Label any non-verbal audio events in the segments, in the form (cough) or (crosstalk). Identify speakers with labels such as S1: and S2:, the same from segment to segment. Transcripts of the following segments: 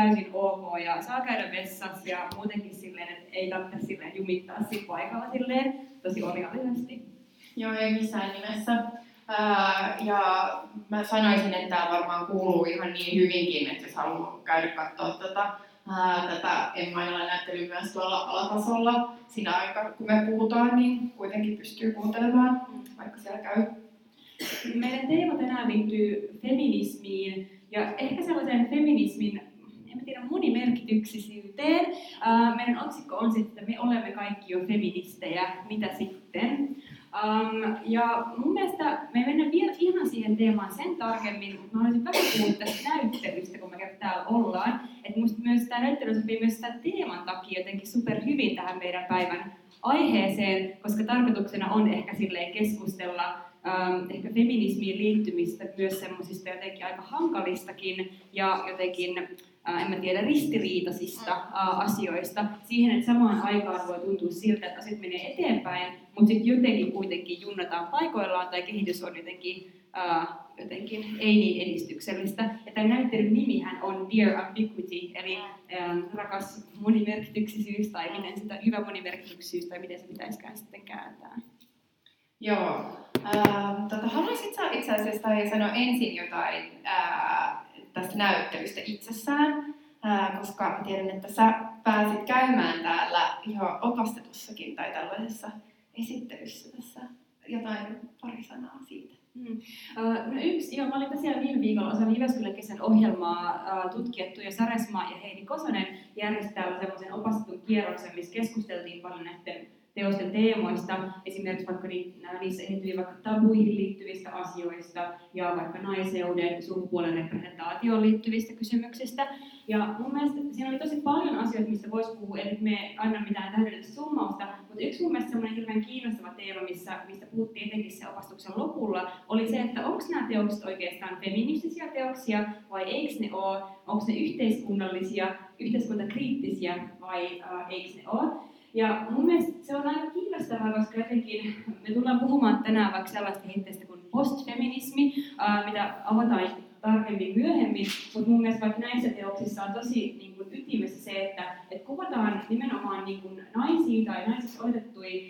S1: täysin ok ja saa käydä vessassa ja muutenkin silleen, että ei tarvitse silleen jumittaa siinä paikalla silleen tosi orjallisesti.
S2: Joo, ei missään nimessä. Ää, ja mä sanoisin, että tämä varmaan kuuluu ihan niin hyvinkin, että jos haluaa käydä katsoa tätä, ää, tätä Emma näyttelyä myös tuolla alatasolla siinä aikaa, kun me puhutaan, niin kuitenkin pystyy kuuntelemaan, vaikka siellä käy
S1: meidän teema tänään liittyy feminismiin ja ehkä sellaiseen feminismin tiedä, monimerkityksisyyteen. meidän otsikko on sitten, että me olemme kaikki jo feministejä, mitä sitten? Um, ja mun mielestä me mennään vielä ihan siihen teemaan sen tarkemmin, mutta mä haluaisin vähän puhua tästä näyttelystä, kun me täällä ollaan. Että musta myös tämä näyttely sopii myös sitä teeman takia jotenkin super hyvin tähän meidän päivän aiheeseen, koska tarkoituksena on ehkä silleen keskustella ähm, ehkä feminismiin liittymistä myös semmoisista jotenkin aika hankalistakin ja jotenkin äh, en mä tiedä, ristiriitaisista äh, asioista siihen, että samaan aikaan voi tuntua siltä, että asiat menee eteenpäin, mutta sitten jotenkin kuitenkin junnataan paikoillaan tai kehitys on jotenkin, äh, jotenkin ei niin edistyksellistä. Ja tämän näyttelyn nimihän on Dear Ambiguity, eli ähm, rakas monimerkityksisyys tai miten sitä hyvä monimerkityksisyys tai miten se pitäisikään sitten kääntää.
S2: Joo. Äh, tota, haluaisit sä itse asiassa tai sanoa ensin jotain äh, tästä näyttelystä itsessään, äh, koska tiedän, että sä pääsit käymään täällä jo opastetussakin tai tällaisessa esittelyssä tässä jotain pari sanaa siitä.
S1: Hmm. Uh, no yksi, joo, mä olin tosiaan viime viikolla osa Jyväskylän kesän ohjelmaa tutkijat Tuija Saresmaa ja Heidi Kosonen järjestää semmoisen opastetun kierroksen, missä keskusteltiin paljon näiden teosten teemoista, esimerkiksi vaikka niissä esiintyi vaikka tabuihin liittyvistä asioista ja vaikka naiseuden, sukupuolen representaatioon liittyvistä kysymyksistä. Ja mun mielestä siinä oli tosi paljon asioita, mistä voisi puhua, eli me anna mitään täydellistä summausta, mutta yksi mun mielestä semmoinen hirveän kiinnostava teema, missä, mistä puhuttiin etenkin se opastuksen lopulla, oli se, että onko nämä teokset oikeastaan feministisiä teoksia vai eikö ne ole, onko ne yhteiskunnallisia, yhteiskuntakriittisiä vai äh, eikö ne ole. Ja mun mielestä se on aika kiinnostavaa, koska jotenkin me tullaan puhumaan tänään vaikka sellaista hitteistä kuin postfeminismi, mitä avataan tarkemmin myöhemmin, mutta mun mielestä vaikka näissä teoksissa on tosi niin kuin, ytimessä se, että, että kuvataan nimenomaan niin kuin, naisia tai naisissa oletettuja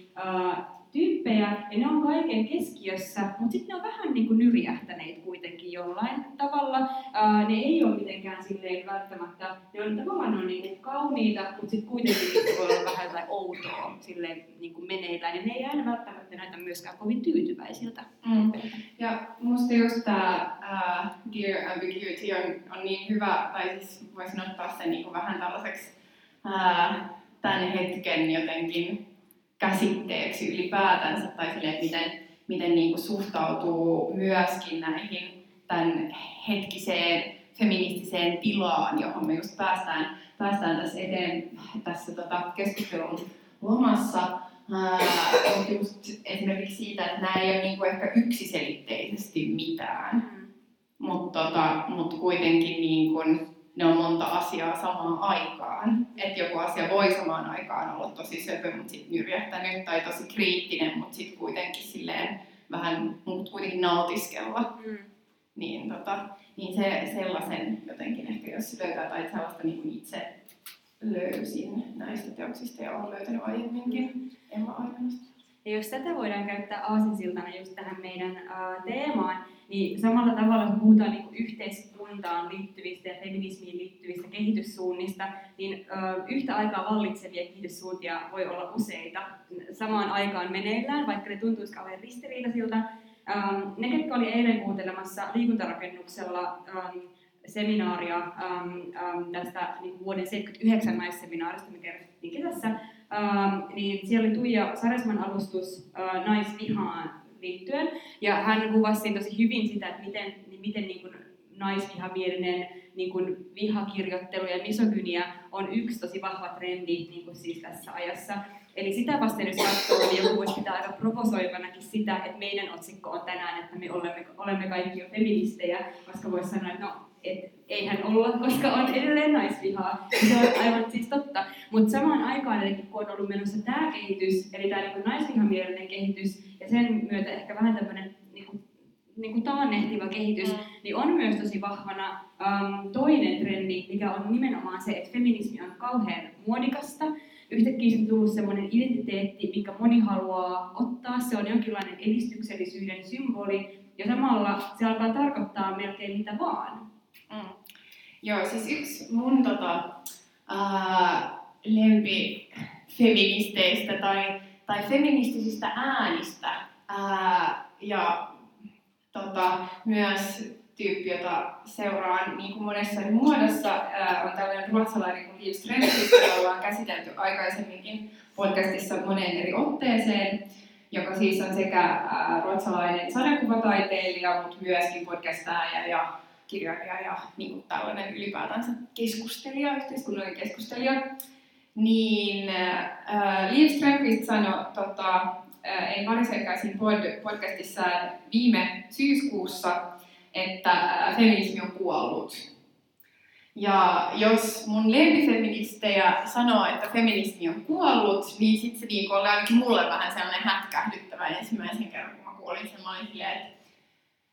S1: tyyppejä, ja ne on kaiken keskiössä, mutta sitten ne on vähän niin kuin nyrjähtäneet kuitenkin jollain tavalla. Ää, ne ei ole mitenkään silleen välttämättä, ne on tavallaan on niin kuin kauniita, mutta sitten kuitenkin voi olla vähän jotain outoa silleen niin kuin meneillään, ja ne ei aina välttämättä näytä myöskään kovin tyytyväisiltä.
S2: Mm. Ja musta just tämä uh, Dear Ambiguity on, on niin hyvä, tai siis voisin ottaa sen niin kuin vähän tällaiseksi uh, tämän hetken jotenkin käsitteeksi ylipäätänsä, tai silleen, että miten, miten niin kuin suhtautuu myöskin näihin tämän hetkiseen feministiseen tilaan, johon me just päästään, päästään tässä eteen tässä tota keskustelun lomassa. Mutta just esimerkiksi siitä, että nämä ei ole niinku ehkä yksiselitteisesti mitään, mm. mutta tota, mut kuitenkin niinku, ne on monta asiaa samaan aikaan. Että joku asia voi samaan aikaan olla tosi söpö, mutta sitten nyrjähtänyt tai tosi kriittinen, mutta sitten kuitenkin silleen vähän, mut kuitenkin nautiskella. Mm. Niin, tota, niin se, sellaisen jotenkin ehkä, jos löytää tai sellaista niin kuin itse löysin näistä teoksista ja olen löytänyt aiemminkin mm. Emma Aivanasta.
S1: Ja jos tätä voidaan käyttää aasinsiltana just tähän meidän uh, teemaan, niin samalla tavalla kun puhutaan niin yhteiskuntaan liittyvistä ja feminismiin liittyvistä kehityssuunnista, niin uh, yhtä aikaa vallitsevia kehityssuuntia voi olla useita samaan aikaan meneillään, vaikka ne tuntuisi kauhean ristiriitaisilta. Ne, ketkä oli eilen kuuntelemassa liikuntarakennuksella um, seminaaria tästä niin vuoden 79 naisseminaarista, mikä järjestettiin kesässä, niin siellä oli Tuija Saresman alustus äh, naisvihaan liittyen, ja hän kuvasi tosi hyvin sitä, että miten, niin miten niin kuin naisvihamielinen niin kuin vihakirjoittelu ja misogynia on yksi tosi vahva trendi niin kuin siis tässä ajassa. Eli sitä vasten, jos katsoo, niin joku voisi pitää aika provosoivanakin sitä, että meidän otsikko on tänään, että me olemme, olemme kaikki jo feministejä, koska voisi sanoa, että no, et eihän olla, koska on edelleen naisvihaa. Se on aivan siis totta. Mutta samaan aikaan, eli kun on ollut menossa tämä kehitys, eli tämä niin naisvihamielinen kehitys, ja sen myötä ehkä vähän tämmöinen niin niin kuin taannehtiva kehitys, mm. niin on myös tosi vahvana um, toinen trendi, mikä on nimenomaan se, että feminismi on kauhean muodikasta. Yhtäkkiä se on tullut sellainen identiteetti, minkä moni haluaa ottaa. Se on jonkinlainen edistyksellisyyden symboli, ja samalla se alkaa tarkoittaa melkein mitä vaan.
S2: Mm. Joo, siis yksi mun tota, ää, lempifeministeistä tai, tai feministisistä äänistä ää, ja tota, myös tyyppi, jota seuraan niin kuin monessa muodossa, ää, on tällainen ruotsalainen kuin Liv Strömqvist, jota ollaan käsitelty aikaisemminkin podcastissa moneen eri otteeseen, joka siis on sekä ruotsalainen sarjakuvataiteilija, mutta myöskin podcastaaja ja kirjailija ja niin kuin tällainen ylipäätänsä keskustelija, yhteiskunnallinen keskustelija. Niin äh, Liv Strömqvist sanoi tota, äh, en parisekaisin pod, podcastissa viime syyskuussa, että äh, feminismi on kuollut. Ja jos mun lempifeministejä sanoo, että feminismi on kuollut, niin sitten se niinku oli ainakin mulle vähän sellainen hätkähdyttävä ensimmäisen kerran, kun mä kuulin sen, mä olin silleen, että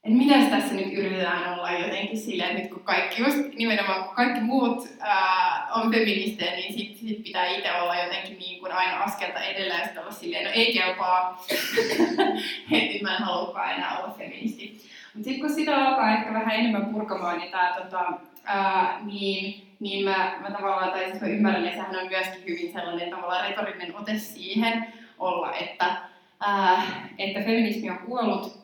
S2: että miten tässä nyt yritetään olla jotenkin silleen, että nyt kun kaikki, just nimenomaan kun kaikki muut ää, on feministejä, niin sit, sit pitää itse olla jotenkin niin kuin aina askelta edellä ja sitten olla silleen, no ei kelpaa, (laughs) heti mä en haluakaan enää olla feministi. Mutta sitten kun sitä alkaa ehkä vähän enemmän purkamaan, niin, tää, tota, ää, niin, niin mä, mä tavallaan, tai siis mä ymmärrän, että sehän on myöskin hyvin sellainen tavallaan retorinen ote siihen olla, että, ää, että feminismi on kuollut,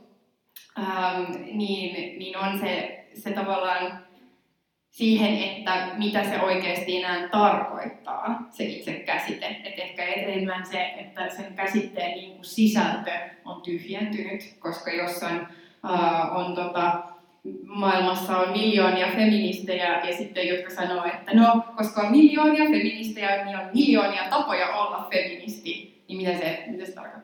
S2: ähm, niin, niin on se, se tavallaan siihen, että mitä se oikeasti enää tarkoittaa, se itse käsite. Et ehkä enemmän se, että sen käsitteen niin kuin sisältö on tyhjentynyt, koska jos on, äh, on tota, maailmassa on miljoonia feministejä ja sitten jotka sanoo, että no, koska on miljoonia feministejä, niin on miljoonia tapoja olla feministi, niin mitä se, mitä se tarkoittaa?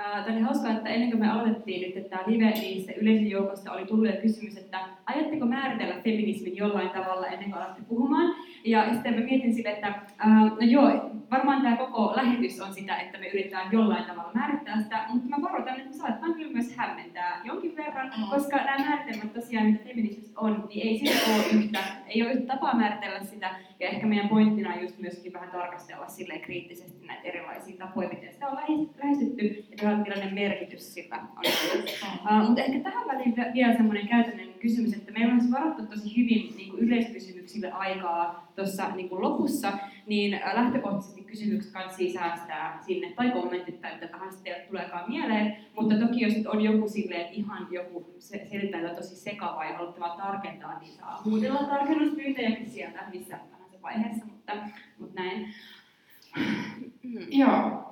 S1: Tämä oli hauskaa, että ennen kuin me aloitettiin nyt että tämä live, niin se yleisön joukosta oli tullut jo kysymys, että ajatteko määritellä feminismin jollain tavalla ennen kuin alatte puhumaan. Ja sitten mä mietin sille, että no joo, varmaan tämä koko lähetys on sitä, että me yritetään jollain tavalla määrittää sitä, mutta mä varoitan, että saattaa kyllä myös hämmentää jonkin verran, koska nämä määritelmät tosiaan, mitä feminismistä on, niin ei sillä ole yhtä, ei ole yhtä tapaa määritellä sitä, ja ehkä meidän pointtina on just myöskin vähän tarkastella sille kriittisesti näitä erilaisia tapoja, miten sitä on lähestytty, millainen merkitys sillä on. Uh, mutta ehkä tähän väliin vielä semmoinen käytännön kysymys, että meillä on varattu tosi hyvin niin kuin yleiskysymyksille aikaa tuossa niin lopussa, niin äh, lähtökohtaisesti kysymykset kanssa säästää sinne, tai kommentit tai mitä tahansa teille tuleekaan mieleen, mutta toki jos on joku silleen, että ihan joku se, selittää tosi sekavaa ja haluatte vaan tarkentaa, niin saa huudella tarkennuspyyntöjäkin sieltä missä tahansa vaiheessa, mutta, mutta näin.
S2: Joo.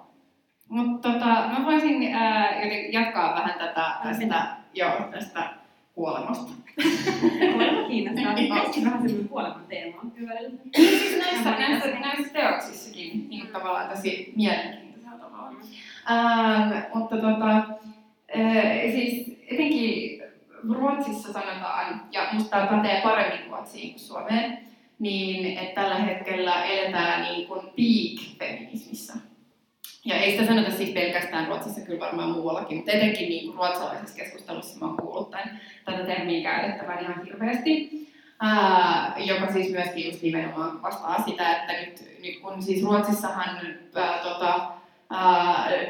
S2: Mutta tota, mä voisin ää, jatkaa vähän tätä tästä, joo, tästä kuolemasta. (laughs)
S1: Kuolema kiinnostaa. Niin. Kaikki vähän semmoinen kuoleman teema.
S2: Niin siis näissä, näissä, näissä teoksissakin niin tavallaan tosi mielenkiintoisella tavalla. Mm. Ähm, mutta tota, äh, siis etenkin Ruotsissa sanotaan, ja musta tämä pätee paremmin Ruotsiin kuin Suomeen, niin että tällä hetkellä eletään niin kuin peak-feminismissa. Ja ei sitä sanota siis pelkästään Ruotsissa, kyllä varmaan muuallakin, mutta etenkin niin ruotsalaisessa keskustelussa mä oon kuullut tämän, tätä termiä käytettävän ihan hirveästi. Ää, joka siis myöskin just nimenomaan vastaa sitä, että nyt, nyt kun siis Ruotsissahan ää, tota,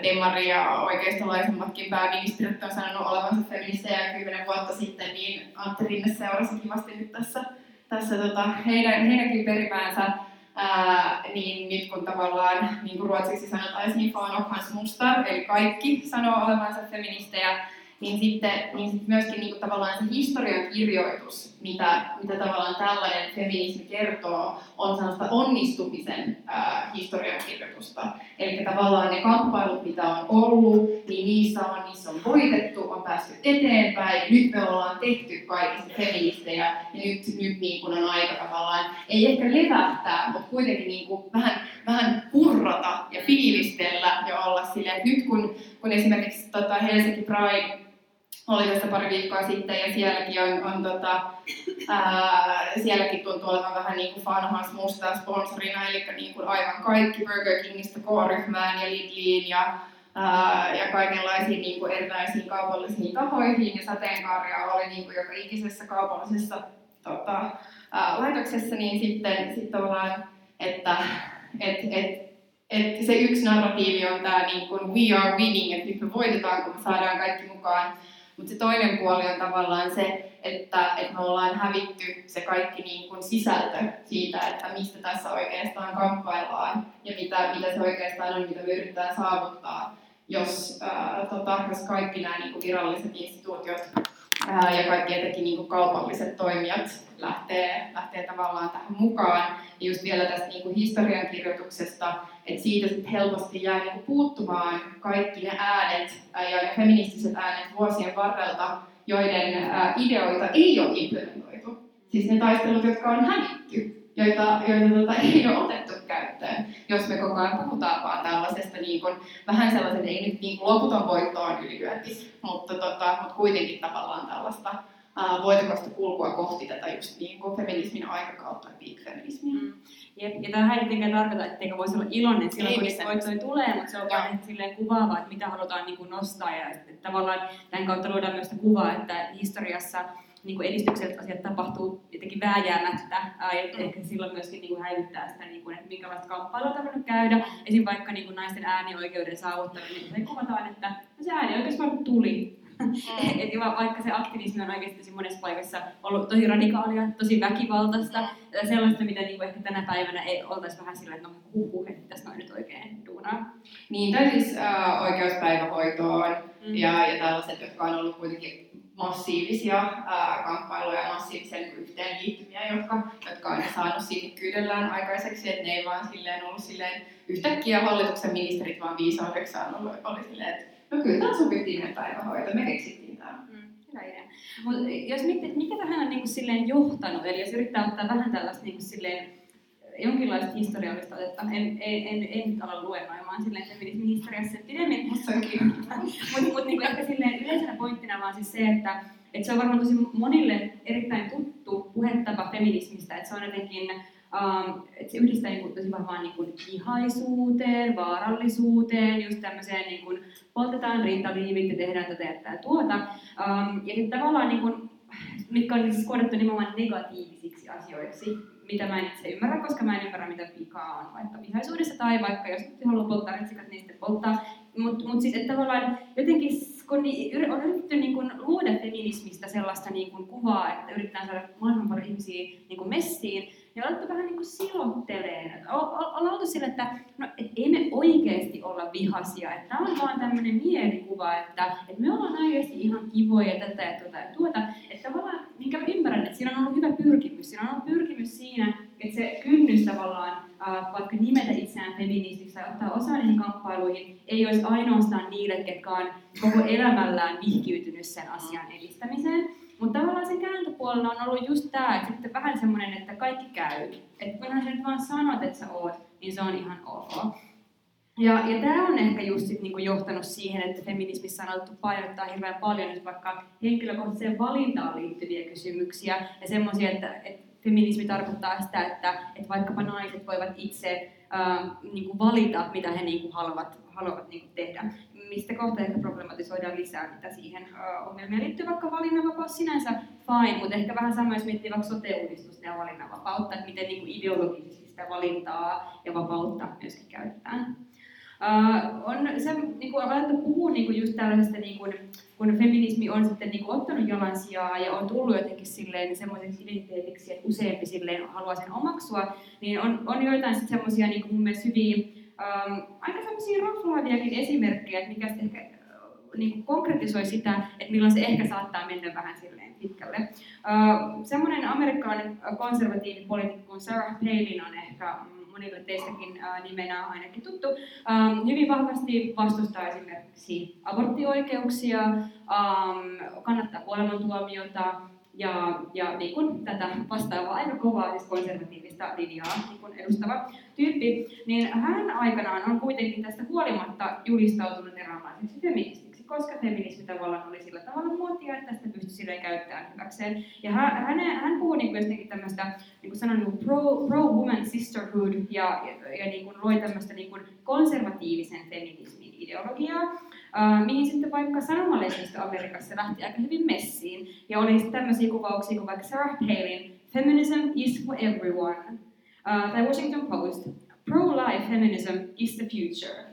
S2: Demari ja oikeistolaisemmatkin pääministerit on sanonut olevansa feministejä kymmenen vuotta sitten, niin Antti Rinne seurasi kivasti nyt tässä, tässä tota, heidän, heidänkin perimäänsä Ää, niin nyt kun tavallaan, niin kuin ruotsiksi sanotaan, och hans mustar, eli kaikki sanoo olevansa feministejä, niin sitten niin sit myöskin niin kuin tavallaan se historian kirjoitus mitä, mitä tavallaan tällainen feminismi kertoo, on sellaista onnistumisen ää, historiankirjoitusta. Eli tavallaan ne kamppailut, mitä on ollut, niin niissä on, niissä on voitettu, on päästy eteenpäin, nyt me ollaan tehty kaikista feministejä, ja nyt, nyt niin kuin on aika tavallaan, ei ehkä levähtää, mutta kuitenkin niin kuin vähän, vähän purrata ja fiilistellä ja olla silleen, että nyt kun, kun esimerkiksi tota Helsinki Pride oli tässä pari viikkoa sitten ja sielläkin on, on tota, ää, sielläkin tuntuu olevan vähän niin kuin Fanhas mustaa sponsorina, eli niin kuin aivan kaikki Burger Kingistä K-ryhmään ja Lidliin ja, ää, ja kaikenlaisiin niin kuin erilaisiin kaupallisiin tahoihin ja sateenkaaria oli niin kuin joka ikisessä kaupallisessa tota, ää, laitoksessa, niin sitten sit tavallaan, että et, et, et se yksi narratiivi on tämä niin kuin we are winning, että nyt me voitetaan, kun me saadaan kaikki mukaan mutta se toinen puoli on tavallaan se, että, että me ollaan hävitty se kaikki niin kuin sisältö siitä, että mistä tässä oikeastaan kamppaillaan ja mitä, mitä se oikeastaan on, mitä me yritetään saavuttaa, jos, ää, tota, jos kaikki nämä niin kuin viralliset instituutiot ää, ja kaikki etenkin niin kuin kaupalliset toimijat lähtee, lähtee tavallaan tähän mukaan. Ja just vielä tästä niin kuin historiankirjoituksesta, että siitä sit helposti jää niin kuin puuttumaan kaikki ne äänet ja ne feministiset äänet vuosien varrelta, joiden ideoita ei ole implementoitu. Siis ne taistelut, jotka on hävitty, joita, joita tota, ei ole otettu käyttöön, jos me koko ajan puhutaan vaan tällaisesta niin kuin, vähän sellaisen, ei nyt niin loputon voitto on ylilyönti, mutta, tota, mutta kuitenkin tavallaan tällaista voitokasta kulkua kohti tätä just niin kuin feminismin aikakautta ja peak-feminismia. Mm.
S1: Ja, ja tämä ei tietenkään tarkoita, etteikö voisi olla iloinen silloin, kun niistä voittoja tulee, mutta se on vain silleen kuvaava, että mitä halutaan niin kuin nostaa. Ja että tavallaan tämän kautta luodaan myös sitä kuvaa, että historiassa niin kuin edistykselliset asiat tapahtuu jotenkin vääjäämättä, ja mm. ehkä silloin myöskin niin kuin häivyttää sitä, niin kuin, että minkälaista kamppailua on käydä. Esim. vaikka niin kuin naisten äänioikeuden saavuttaminen, niin kuvataan, että no se äänioikeus vaan tuli, Mm. (laughs) Et vaikka se aktivismi on oikeasti tosi monessa paikassa ollut tosi radikaalia, tosi väkivaltaista, mm. sellaista, mitä niinku ehkä tänä päivänä ei oltaisi vähän sillä, että no huhu, että tässä on nyt oikein duunaa.
S2: Niin, tai siis äh, oikeuspäivähoitoon mm. ja, ja tällaiset, jotka on ollut kuitenkin massiivisia ää, kamppailuja, massiivisen yhteenliittymiä, jotka, jotka on saanut sinnikkyydellään aikaiseksi, että ne ei vaan silleen ollut silleen yhtäkkiä hallituksen ministerit vaan ollut, oli silleen, että no kyllä tämä on subjektiivinen päivähoito, me keksittiin tämä. Mm,
S1: hyvä idea. Mut jos miettii, mikä tähän on niinku silleen johtanut, eli jos yrittää ottaa vähän tällaista niinku silleen jonkinlaista historiallista otetta, en, en, en, en nyt ala luennoimaan silleen feminismin historiassa pidemmin, mutta mut, mut niinku ehkä silleen yleisenä pointtina vaan siis se, että et se on varmaan tosi monille erittäin tuttu puhetapa feminismistä, että se on jotenkin Um, että se yhdistää niin kuin, tosi vahvaan niin kuin, vihaisuuteen, vaarallisuuteen, just tämmöiseen niin kuin, poltetaan rintaliivit ja tehdään tätä ja tuota. Um, ja sitten tavallaan, niin kuin, mitkä on siis koodettu nimenomaan negatiivisiksi asioiksi, mitä mä en itse ymmärrä, koska mä en ymmärrä, mitä vikaa on vaikka vihaisuudessa tai vaikka jos haluaa polttaa retsikat, niin sitten polttaa. Mutta mut siis, että tavallaan jotenkin kun on yritetty niin kun luoda feminismistä sellaista niin kun kuvaa, että yritetään saada mahdollisimman paljon ihmisiä niin kun messiin, ja alettu vähän niin kuin silotteleen. Ollaan oltu sille, että no, et ei me oikeasti olla vihasia, että tämä on vaan tämmöinen mielikuva, että, että me ollaan oikeasti ihan kivoja tätä ja tuota ja tuota. Että tavallaan, minkä mä ymmärrän, että siinä on ollut hyvä pyrkimys. Siinä on ollut pyrkimys siinä, että se kynnys tavallaan, äh, vaikka nimetä itseään feministiksi tai ottaa osaa niihin kamppailuihin, ei olisi ainoastaan niille, ketkä on koko elämällään vihkiytynyt sen asian edistämiseen, mutta tavallaan sen kääntöpuolella on ollut just tämä, että sitten vähän semmoinen, että kaikki käy. Että kunhan sä nyt vaan sanot, että sä oot, niin se on ihan ok. Ja, ja tämä on ehkä just sit niinku johtanut siihen, että feminismissä on alettu painottaa hirveän paljon nyt vaikka henkilökohtaiseen valintaan liittyviä kysymyksiä ja semmoisia, että, että feminismi tarkoittaa sitä, että, että vaikkapa naiset voivat itse äh, niin valita, mitä he niin haluavat, haluavat niin tehdä mistä kohta ehkä problematisoidaan lisää, mitä siihen ongelmia liittyy, vaikka valinnanvapaus sinänsä fine, mutta ehkä vähän sama, jos miettii vaikka sote-uudistusta ja valinnanvapautta, että miten niin kuin ideologisesti sitä valintaa ja vapautta myöskin käytetään. Uh, on se, niin kuin alettu puhua niin kuin just tällaisesta, niin kuin, kun feminismi on sitten niin kuin, ottanut jalansijaa ja on tullut jotenkin silleen semmoiseksi identiteetiksi, että useampi silleen haluaa sen omaksua, niin on, on joitain sitten semmoisia niin mun mielestä hyviä Um, aika sellaisia raflaaviakin esimerkkejä, että mikä ehkä niin kuin konkretisoi sitä, että milloin se ehkä saattaa mennä vähän silleen pitkälle. Uh, semmoinen amerikkalainen konservatiivipoliitikko kuin Sarah Palin on ehkä monille teistäkin uh, nimenä ainakin tuttu, um, hyvin vahvasti vastustaa esimerkiksi aborttioikeuksia, um, kannattaa kuolemantuomiota, ja, ja niin kuin tätä vastaavaa aika kovaa siis konservatiivista linjaa niin kuin edustava tyyppi, niin hän aikanaan on kuitenkin tästä huolimatta julistautunut eräänlaiseksi feministiksi, koska feminismi tavallaan oli sillä tavalla muotia, että tästä pystyi silleen käyttämään hyväkseen. Ja hän, hän, hän puhuu niin kuin tämmöistä niin kuin sanon, niin pro, pro-woman sisterhood ja, ja, ja niin kuin loi tämmöistä niin kuin konservatiivisen feminismin ideologiaa, Mihin sitten vaikka sanomalehdistö Amerikassa lähti aika hyvin messiin. Ja oli tämmöisiä kuvauksia kuin vaikka Sarah Palin, Feminism is for everyone. Uh, tai Washington Post, Pro-life feminism is the future.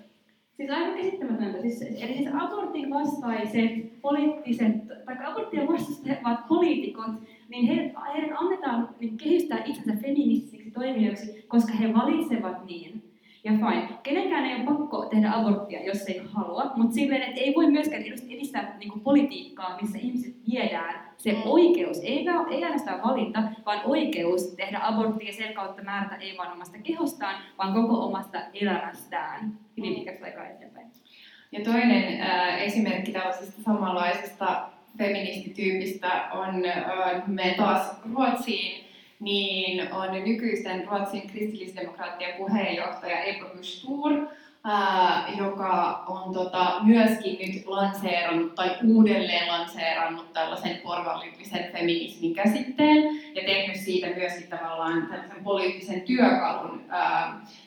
S1: Siis aivan käsittämätöntä. Siis, eli siis abortin vastaiset poliittiset, tai aborttia vastustavat poliitikot, niin heidät, heidät annetaan niin kehystää itsensä feministisiksi toimijoiksi, koska he valitsevat niin. Ja fine. Kenenkään ei ole pakko tehdä aborttia, jos ei halua, mutta silleen, että ei voi myöskään edistää niin kuin, politiikkaa, missä ihmiset viedään se mm. oikeus, ei, ei ainoastaan valinta, vaan oikeus tehdä aborttia sen kautta määrätä ei vain omasta kehostaan, vaan koko omasta elämästään hyvin mm. pitkäksi aikaa eteenpäin.
S2: Ja toinen äh, esimerkki tällaisesta samanlaisesta feministityypistä on, äh, me taas Ruotsiin niin on nykyisten Ruotsin kristillisdemokraattien puheenjohtaja Ebba Busch joka on tota, myöskin nyt lanseerannut tai uudelleen lanseerannut tällaisen porvallisen feminismin käsitteen ja tehnyt siitä myöskin tavallaan tällaisen poliittisen työkalun,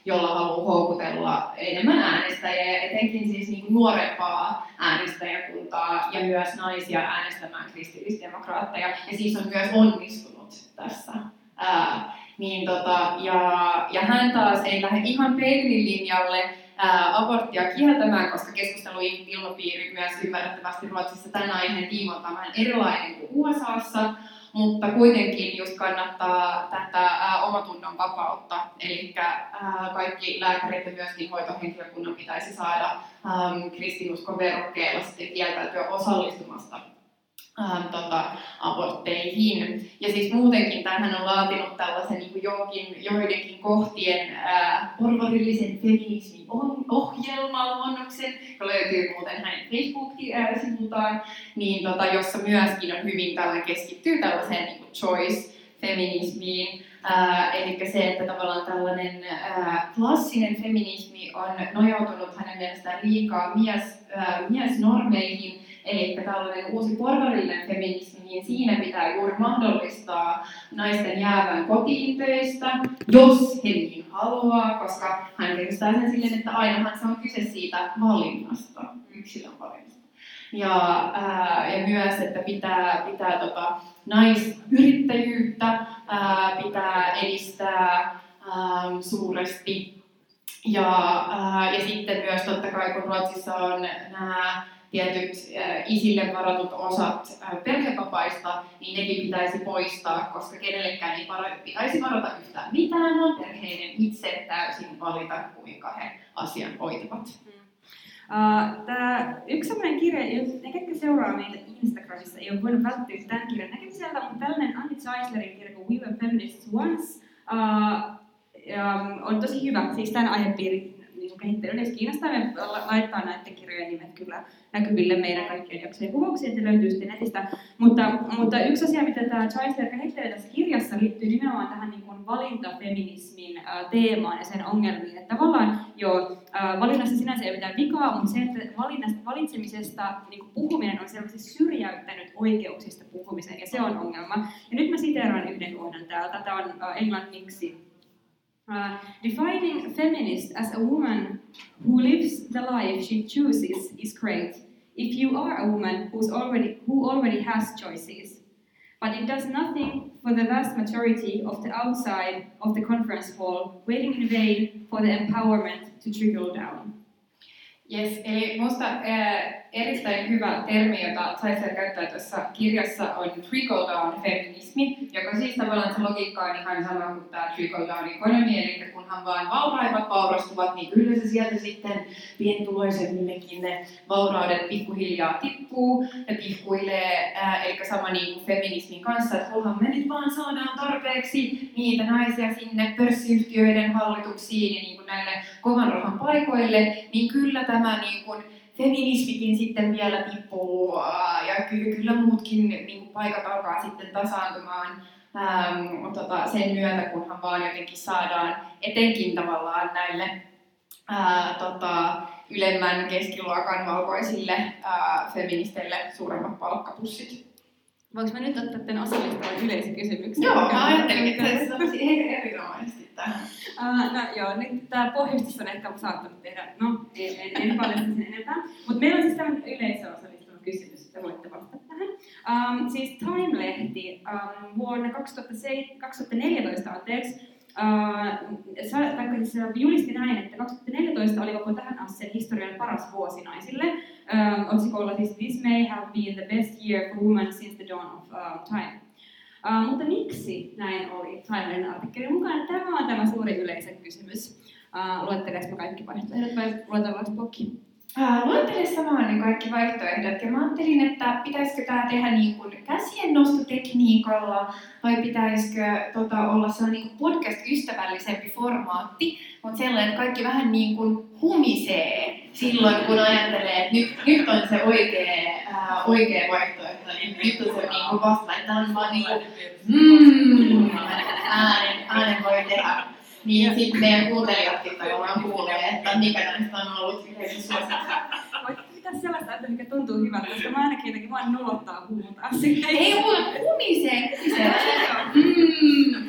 S2: jolla haluaa houkutella enemmän äänestäjiä ja etenkin siis niin kuin nuorempaa äänestäjäkuntaa ja myös naisia äänestämään kristillisdemokraatteja ja siis on myös onnistunut tässä. Ää, niin tota, ja, ja hän taas ei lähde ihan peilin linjalle ää, aborttia kieltämään, koska keskusteluilmapiiri myös ymmärrettävästi Ruotsissa. Tämän aiheen tiimoilta vähän erilainen kuin USAssa, mutta kuitenkin just kannattaa tätä ää, omatunnon vapautta, eli kaikki lääkärit ja myöskin hoitohenkilökunnan pitäisi saada kristinuskon verokkeella sitten kieltäytyä osallistumasta ähm, tota, abortteihin. Ja siis muutenkin tähän on laatinut tällaisen niin jonkin, joidenkin kohtien äh, porvarillisen feminismin ohjelmaluonnoksen, joka löytyy muuten hänen Facebook-sivultaan, niin tota, jossa myöskin on hyvin tällainen keskittyy tällaiseen niin kuin choice-feminismiin. Äh, eli se, että tavallaan tällainen äh, klassinen feminismi on nojautunut hänen mielestään liikaa mies, äh, miesnormeihin, Eli tällainen uusi porvarillinen feminismi, niin siinä pitää juuri mahdollistaa naisten jäävän kotiin töistä, jos he niin haluaa, koska hän perustaa sen silleen, että ainahan se on kyse siitä valinnasta, yksilön valinnasta. Ja, ää, ja myös, että pitää, pitää tota, naisyrittäjyyttä ää, pitää edistää ää, suuresti. Ja, ää, ja sitten myös totta kai, kun Ruotsissa on nämä tietyt äh, isille varatut osat äh, perhevapaista, niin nekin pitäisi poistaa, koska kenellekään ei pitäisi varata yhtään mitään, vaan perheiden itse täysin valita, kuinka he asian hoitavat.
S1: Uh, tää, yksi sellainen kirja, ne ketkä seuraa meitä Instagramissa, ei ole voinut välttyä tämän kirjan. Näkemiseltä, mutta tällainen Annie Zeislerin kirja kuin We Were Feminists Once? Uh, um, on tosi hyvä, siis tämän aihepiirin niin kehittelyyn. Kiinnostaa, laittaa näiden kirjojen nimet kyllä näkyville meidän kaikkien jaksojen kuvauksiin, että löytyy sitten netistä. Mutta, mutta yksi asia, mitä tämä Chaisler kehittelee tässä kirjassa, liittyy nimenomaan tähän niin kuin valintafeminismin teemaan ja sen ongelmiin. Että tavallaan jo valinnassa sinänsä ei mitään vikaa, mutta se, että valinnasta, valitsemisesta niin kuin puhuminen on selvästi syrjäyttänyt oikeuksista puhumisen, ja se on ongelma. Ja nyt mä siteeraan yhden kohdan täältä. Tämä on englanniksi Uh, defining feminist as a woman who lives the life she chooses is great if you are a woman who's already, who already has choices. But it does nothing for the vast majority of the outside of the conference hall, waiting in vain for the empowerment to trickle down.
S2: Yes, eli äh, erittäin hyvä termi, jota Zeisler käyttää tuossa kirjassa, on trickle-down feminismi, joka siis tavallaan se logiikka on ihan sama kuin tämä trickle-down economy, eli kunhan vaan vauraimmat vaurastuvat, niin kyllä se sieltä sitten pientuloisemmillekin ne vauraudet pikkuhiljaa tippuu ja tihkuilee, eli sama niin kuin feminismin kanssa, että kunhan me nyt vaan saadaan tarpeeksi niitä naisia sinne pörssiyhtiöiden hallituksiin ja niin kuin näille kovan rahan paikoille, niin kyllä tämä niin kuin feminismikin sitten vielä tippuu ja kyllä, kyllä muutkin niin kuin paikat alkaa sitten tasaantumaan ähm, tota, sen myötä, kunhan vaan jotenkin saadaan etenkin tavallaan näille ää, tota, ylemmän keskiluokan valkoisille ää, feministeille suuremmat palkkapussit.
S1: Voinko mä nyt ottaa tämän osallistuvan yleisen kysymyksen?
S2: Joo, mä ajattelin, että se olisi erinomaisesti tähän.
S1: Uh, no joo, nyt tämä pohjustus on ehkä saattanut tehdä, no en, en paljasta sen enempää. Mutta meillä on siis tämmöinen yleisöosallistuva kysymys, että voitte vastata tähän. Um, siis Time-lehti um, vuonna 2007, 2014 anteeksi, uh, tai siis julisti näin, että 2014 oli koko tähän asti historian paras vuosi naisille. Uh, otsikolla siis This may have been the best year for women since the dawn of uh, time. Uh, mutta miksi näin oli Time artikkelin mukaan? Tämä on tämä suuri yleisen kysymys. Uh, luetteleeko kaikki vaihtoehdot vai luetellaanko blokki?
S2: Uh, luettele samaan niin kaikki vaihtoehdot ja mä ajattelin, että pitäisikö tämä tehdä niin kuin käsien nostotekniikalla vai pitäisikö tota, olla sellainen niin podcast-ystävällisempi formaatti, mutta sellainen, että kaikki vähän niin kuin humisee silloin, kun ajattelee, että nyt, nyt on se oikea, uh, oikea vaihtoehto, niin nyt on se niin kuin vasta, että on vaan niin kuin, mm, äänen, äänen voi tehdä. Niin sitten meidän kuuntelijatkin tavallaan kuulee, että mikä näistä on ollut yleisö suosikki.
S1: Voit pitää sellaista, että mikä tuntuu hyvältä, koska mä ainakin jotenkin vaan nolottaa huutaa sitten.
S2: Ei mulla kumisee, kumisee. Mm.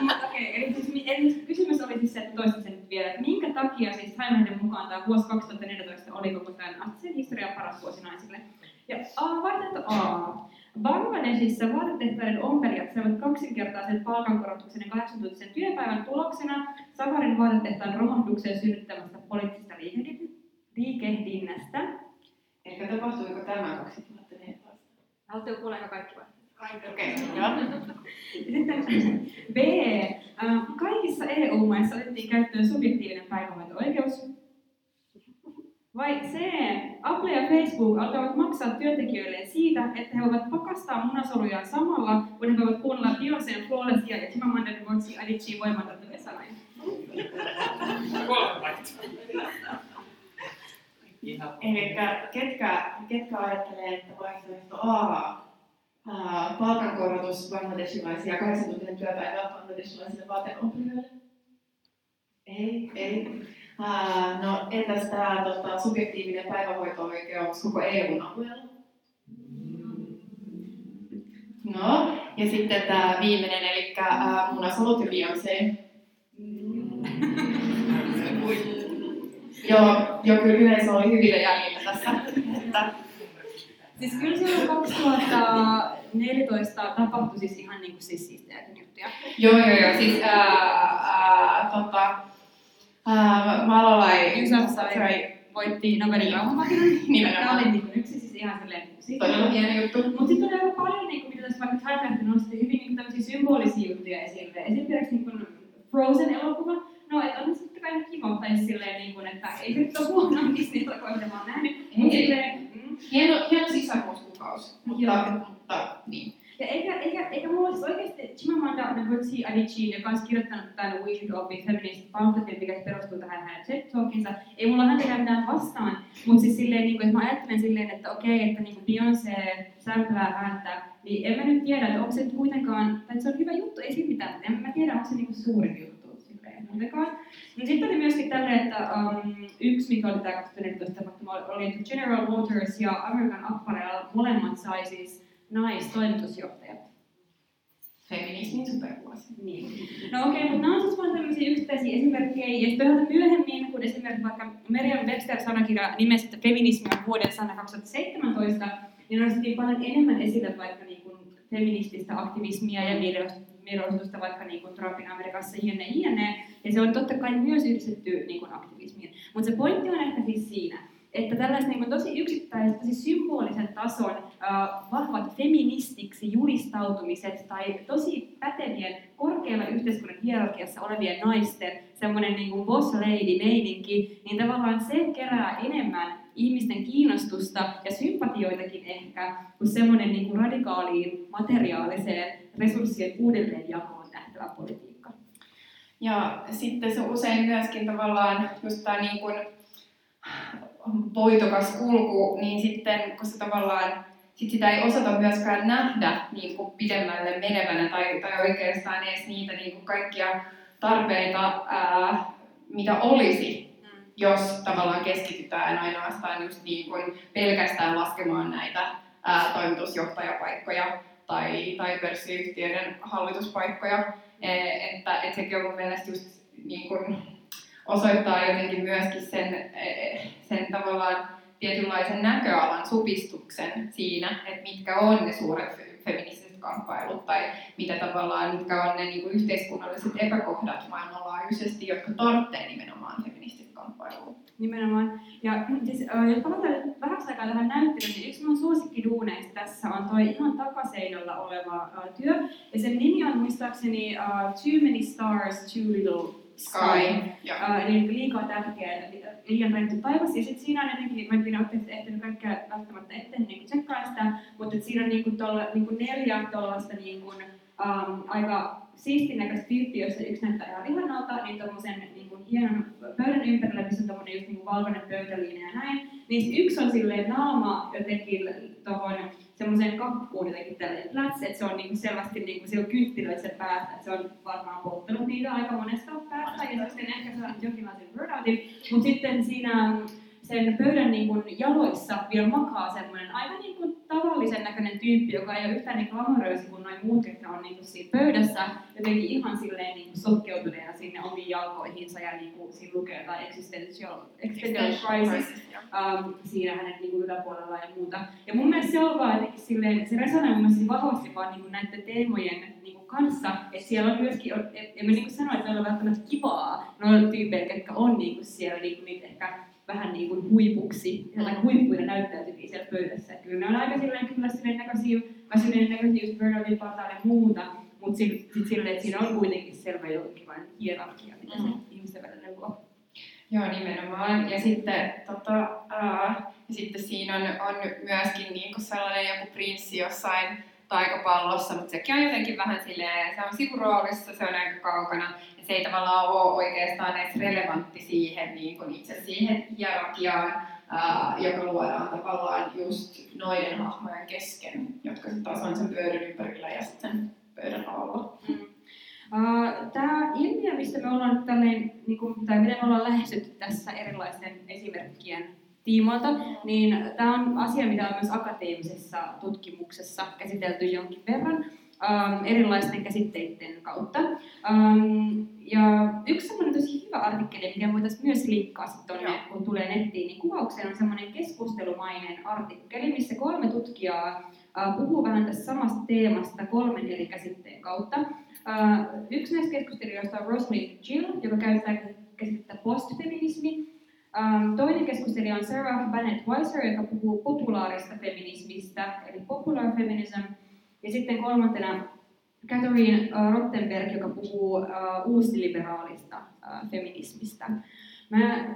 S1: Mutta okei, eli, siis, eli kysymys oli siis se, että toistan sen nyt vielä, että minkä takia siis Time mukaan tämä vuosi 2014 oli koko tämän sen historian paras vuosi naisille. Ja A, vaihtoehto A. Bangladesissa vaatetehtaiden ompelijat saivat kaksinkertaisen palkankorotuksen ja kahdeksantuntisen työpäivän tuloksena Sakarin vaatetehtaan romahduksen synnyttämästä poliittisesta liikehdinnästä.
S2: Eli tapahtuiko tämä 2014?
S1: Haluatteko kuulla kaikki vai?
S2: Kaikki, okei. Okay. (laughs)
S1: Sitten B. Kaikissa EU-maissa otettiin käyttöön subjektiivinen päivähoito-oikeus. Vai C. Apple ja Facebook alkavat maksaa työntekijöille siitä, että he voivat pakastaa munasoluja samalla, kun he voivat kuunnella Beyoncé'n Flawlessia ja Chimamanda Ngozi Adichie voimantattavia sanoja. Eli ketkä, ketkä ajattelee, että vaihtoehto A, palkankorotus bangladesilaisia 8 tuntia työpäivää bangladesilaisille vaateompelijoille? Ei, ei. Ää, no entäs tämä tota, subjektiivinen päivähoito-oikeus koko EU-alueella? No, ja sitten tämä viimeinen, eli ää, munasolut ja Beyoncé. (laughs) joo, joo, kyllä yleensä oli hyvillä jäljillä tässä. Että... Siis kyllä silloin 2014 tapahtui siis ihan niin kuin siis siistejäkin juttuja.
S2: Joo, joo, joo. Siis ää, ää, tota, Uh, Malalai
S1: Yusafzai voitti Nobelin rauhanpalkinnon. (laughs) Tämä oli niin yksi siis ihan silleen
S2: Todella hieno juttu.
S1: Mutta sitten oli aika paljon, niin kuin, mitä tässä vaikka Time nosti hyvin niin tämmöisiä symbolisia juttuja esille. Esimerkiksi niin kuin Frozen-elokuva. No, että on sitten kai kiva, tai silleen, niin kuin, että ei se nyt ole huono Disney-elokuva, mitä mä oon nähnyt. Ei. Silleen,
S2: mm. Hieno, hieno sisäkuuskuukausi, mutta, mutta niin.
S1: Ja eikä, eikä, eikä mulla siis oikeasti Chimamanda Ngozi Adichie, joka on kirjoittanut tämän We Should All Be Feminist pamfletin, mikä perustuu tähän hänen TED Talkinsa, ei mulla häntä mitään vastaan, mutta siis silleen, niin kuin, että mä ajattelen silleen, että okei, että niin Beyoncé sämpylää häntä, niin en mä nyt tiedä, että onko se kuitenkaan, tai se on hyvä juttu, ei siinä mitään, en mä tiedä, onko se niin suurin juttu silleen. No sitten oli myöskin tälle, että um, yksi, mikä oli tämä 2014 tapahtuma, oli, että General Motors ja American Apparel molemmat sai siis naistoimitusjohtajat.
S2: Feminismin supervuosi.
S1: Niin. No okei, okay, mutta nämä on siis vain tämmöisiä yksittäisiä esimerkkejä. Ja sitten myöhemmin, kun esimerkiksi vaikka Merriam Webster-sanakirja nimesi, että feminismi on vuoden sana 2017, niin nostettiin paljon enemmän esille vaikka niin kuin feminististä aktivismia ja mielenosoitusta vaikka niin kuin Trumpin Amerikassa jne, jne. Ja se on totta kai myös yhdistetty niin kuin aktivismiin. Mutta se pointti on ehkä siis siinä, että tällaiset niin tosi yksittäiset, tosi symbolisen tason äh, vahvat feministiksi julistautumiset tai tosi pätevien korkealla yhteiskunnan hierarkiassa olevien naisten semmoinen niin boss lady meininki, niin tavallaan se kerää enemmän ihmisten kiinnostusta ja sympatioitakin ehkä kuin semmoinen niin kuin radikaaliin materiaaliseen resurssien uudelleenjakoon tähtävä politiikka.
S2: Ja sitten se usein myöskin tavallaan just tämä niin kuin voitokas kulku, niin sitten kun se tavallaan sit sitä ei osata myöskään nähdä niin kuin pidemmälle menevänä tai, tai oikeastaan edes niitä niin kuin kaikkia tarpeita, ää, mitä olisi, mm. jos tavallaan keskitytään ainoastaan just niin kuin pelkästään laskemaan näitä ää, toimitusjohtajapaikkoja tai, tai pörssiyhtiöiden hallituspaikkoja. E, että, että sekin on mun mielestä just niin kuin osoittaa jotenkin myöskin sen, e, sen tavallaan tietynlaisen näköalan supistuksen siinä, että mitkä on ne suuret feministiset kamppailut tai mitä tavallaan, mitkä on ne niin kuin yhteiskunnalliset epäkohdat maailmanlaajuisesti, jotka tarvitsee nimenomaan feminististä kamppailua.
S1: Nimenomaan. Ja siis, jos palataan vähäksi aikaa tähän näyttelyyn, niin yksi mun suosikkiduuneista tässä on toi ihan takaseinällä oleva uh, työ. Ja sen nimi on muistaakseni uh, Too Many Stars, Too Little Sky, uh, eli liikaa tähtiä liian rentty taivas. Ja sitten siinä on jotenkin, mä en tiedä, olette ehtinyt kaikkea välttämättä eteen niin tsekkaa sitä, mutta siinä on niinku tolla, niinku neljä tuollaista niinku, um, aika siistin näköistä tyyppiä, jossa yksi näyttää ihan ihanalta, niin tuommoisen niin kuin hienon pöydän ympärillä, missä on tuommoinen just niin kuin valkoinen pöytäliina ja näin. Niin yksi on silleen naama jotenkin tuohon semmoiseen kakkuun jotenkin tällainen plats, että se on niinku selvästi niinku, kynttilöitä sen päästä, että se on varmaan polttanut niitä aika monesta päästä ja sitten ehkä saanut jonkinlaisen burnoutin, mutta sitten siinä sen pöydän niin kuin jaloissa vielä makaa semmoinen aika niin kuin tavallisen näköinen tyyppi, joka ei ole yhtään niin glamoröisi kuin noin muut, jotka on niin kuin siinä pöydässä jotenkin ihan silleen niin kuin sotkeutuneena sinne omiin jalkoihinsa ja niin kuin siinä lukee jotain existential, existential crisis um, siinä hänen niin kuin yläpuolella ja muuta. Ja mun mielestä se on vaan jotenkin silleen, se resonoi mun mielestä vahvasti vaan niin kuin näiden teemojen niin kuin kanssa, että siellä on myöskin, en mä niin kuin sano, että ne on välttämättä kivaa noilla tyypeillä, jotka on niin kuin siellä niin kuin niitä ehkä vähän niin kuin huipuksi, tai huippuina näyttäytyviä siellä pöydässä. Että kyllä ne on aika silleen kyllä silleen näköisiä, silleen näköisiä just Bernardin partaille ja muuta, mutta sitten sit silleen, että siinä on kuitenkin selvä jonkinlainen hierarkia, mitä mm. se ihmisten välillä luo.
S2: Joo, nimenomaan. Ja sitten, tota, ää, ja sitten siinä on, on myöskin niin kuin sellainen joku prinssi jossain taikapallossa, mutta sekin on jotenkin vähän silleen, se on sivuroolissa, se on aika kaukana se ei tavallaan ole oikeastaan edes relevantti siihen niin kuin itse siihen hierarkiaan, joka luodaan tavallaan just noiden hahmojen kesken, jotka sitten taas on sen pöydän ympärillä ja sitten pöydän alla. Mm.
S1: Uh, Tämä ilmiö, mistä me ollaan tälleen, niin kuin, tai miten me ollaan lähestytty tässä erilaisten esimerkkien tiimoilta, niin tämä on asia, mitä on myös akateemisessa tutkimuksessa käsitelty jonkin verran um, erilaisten käsitteiden kautta. Um, ja yksi semmoinen tosi hyvä artikkeli, mikä voitaisiin myös linkkaa sitten tuonne, kun tulee nettiin, niin kuvaukseen on semmoinen keskustelumainen artikkeli, missä kolme tutkijaa uh, puhuu vähän tästä samasta teemasta kolmen eri käsitteen kautta. Yksi näistä keskustelijoista on Rosalind Jill, joka käyttää käsitettä postfeminismi. Toinen keskustelija on Sarah Bennett Weiser, joka puhuu populaarista feminismistä, eli popular feminism. Ja sitten kolmantena Catherine äh, Rottenberg, joka puhuu uh, uusliberaalista uh, feminismistä. Mä,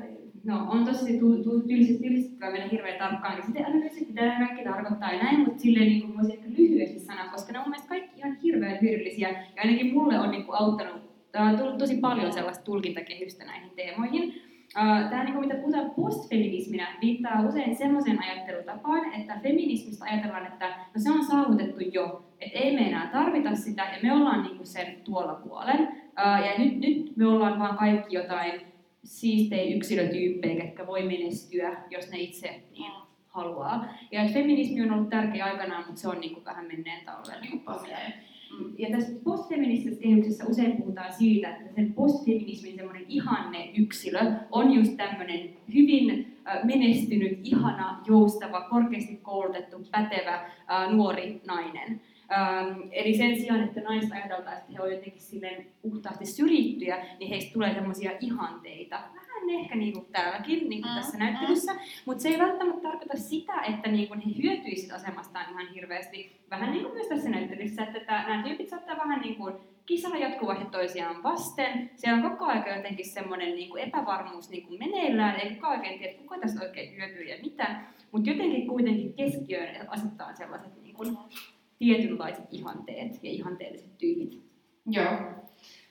S1: no, on tosi tylsistyttävää mennä hirveän tarkkaan, niin sitten analyysit, mitä nämä kaikki tarkoittaa ja näin, mutta silleen niin kuin voisi ehkä lyhyesti sanoa, koska ne on mielestäni kaikki ihan hirveän hyödyllisiä ja ainakin mulle on niin kuin auttanut, on tullut tosi paljon sellaista tulkintakehystä näihin teemoihin. Tämä, niin kuin mitä puhutaan postfeminisminä, viittaa usein semmoiseen ajattelutapaan, että feminismistä ajatellaan, että no se on saavutettu jo, että ei me enää tarvita sitä ja me ollaan niin kuin sen tuolla puolen. Ja nyt, nyt me ollaan vaan kaikki jotain siistejä yksilötyyppejä, jotka voi menestyä, jos ne itse niin haluaa. Ja feminismi on ollut tärkeä aikanaan, mutta se on niin kuin vähän menneen talven niin ja tässä postfeministisessä kehyksessä usein puhutaan siitä, että sen postfeminismin semmoinen ihanne yksilö on just tämmöinen hyvin menestynyt, ihana, joustava, korkeasti koulutettu, pätevä nuori nainen. Ähm, eli sen sijaan, että naiset ajateltaan, että he ovat jotenkin silleen puhtaasti syrjittyjä, niin heistä tulee semmoisia ihanteita. Vähän ehkä niinku täälläkin niinku
S2: Mm,
S1: tässä näyttelyssä, mutta se ei välttämättä tarkoita sitä, että niinku he hyötyisivät asemastaan ihan hirveästi. Vähän niin kuin myös tässä näyttelyssä, että tää, nämä tyypit saattaa vähän niin kuin kisaa jatkuvasti toisiaan vasten. Siellä on koko ajan jotenkin semmoinen niin kuin epävarmuus niin kuin meneillään, ei kukaan oikein tiedä, kuka tästä oikein hyötyy ja mitä. Mutta jotenkin kuitenkin keskiöön asettaa sellaiset niin kuin tietynlaiset ihanteet ja ihanteelliset tyypit.
S2: Joo.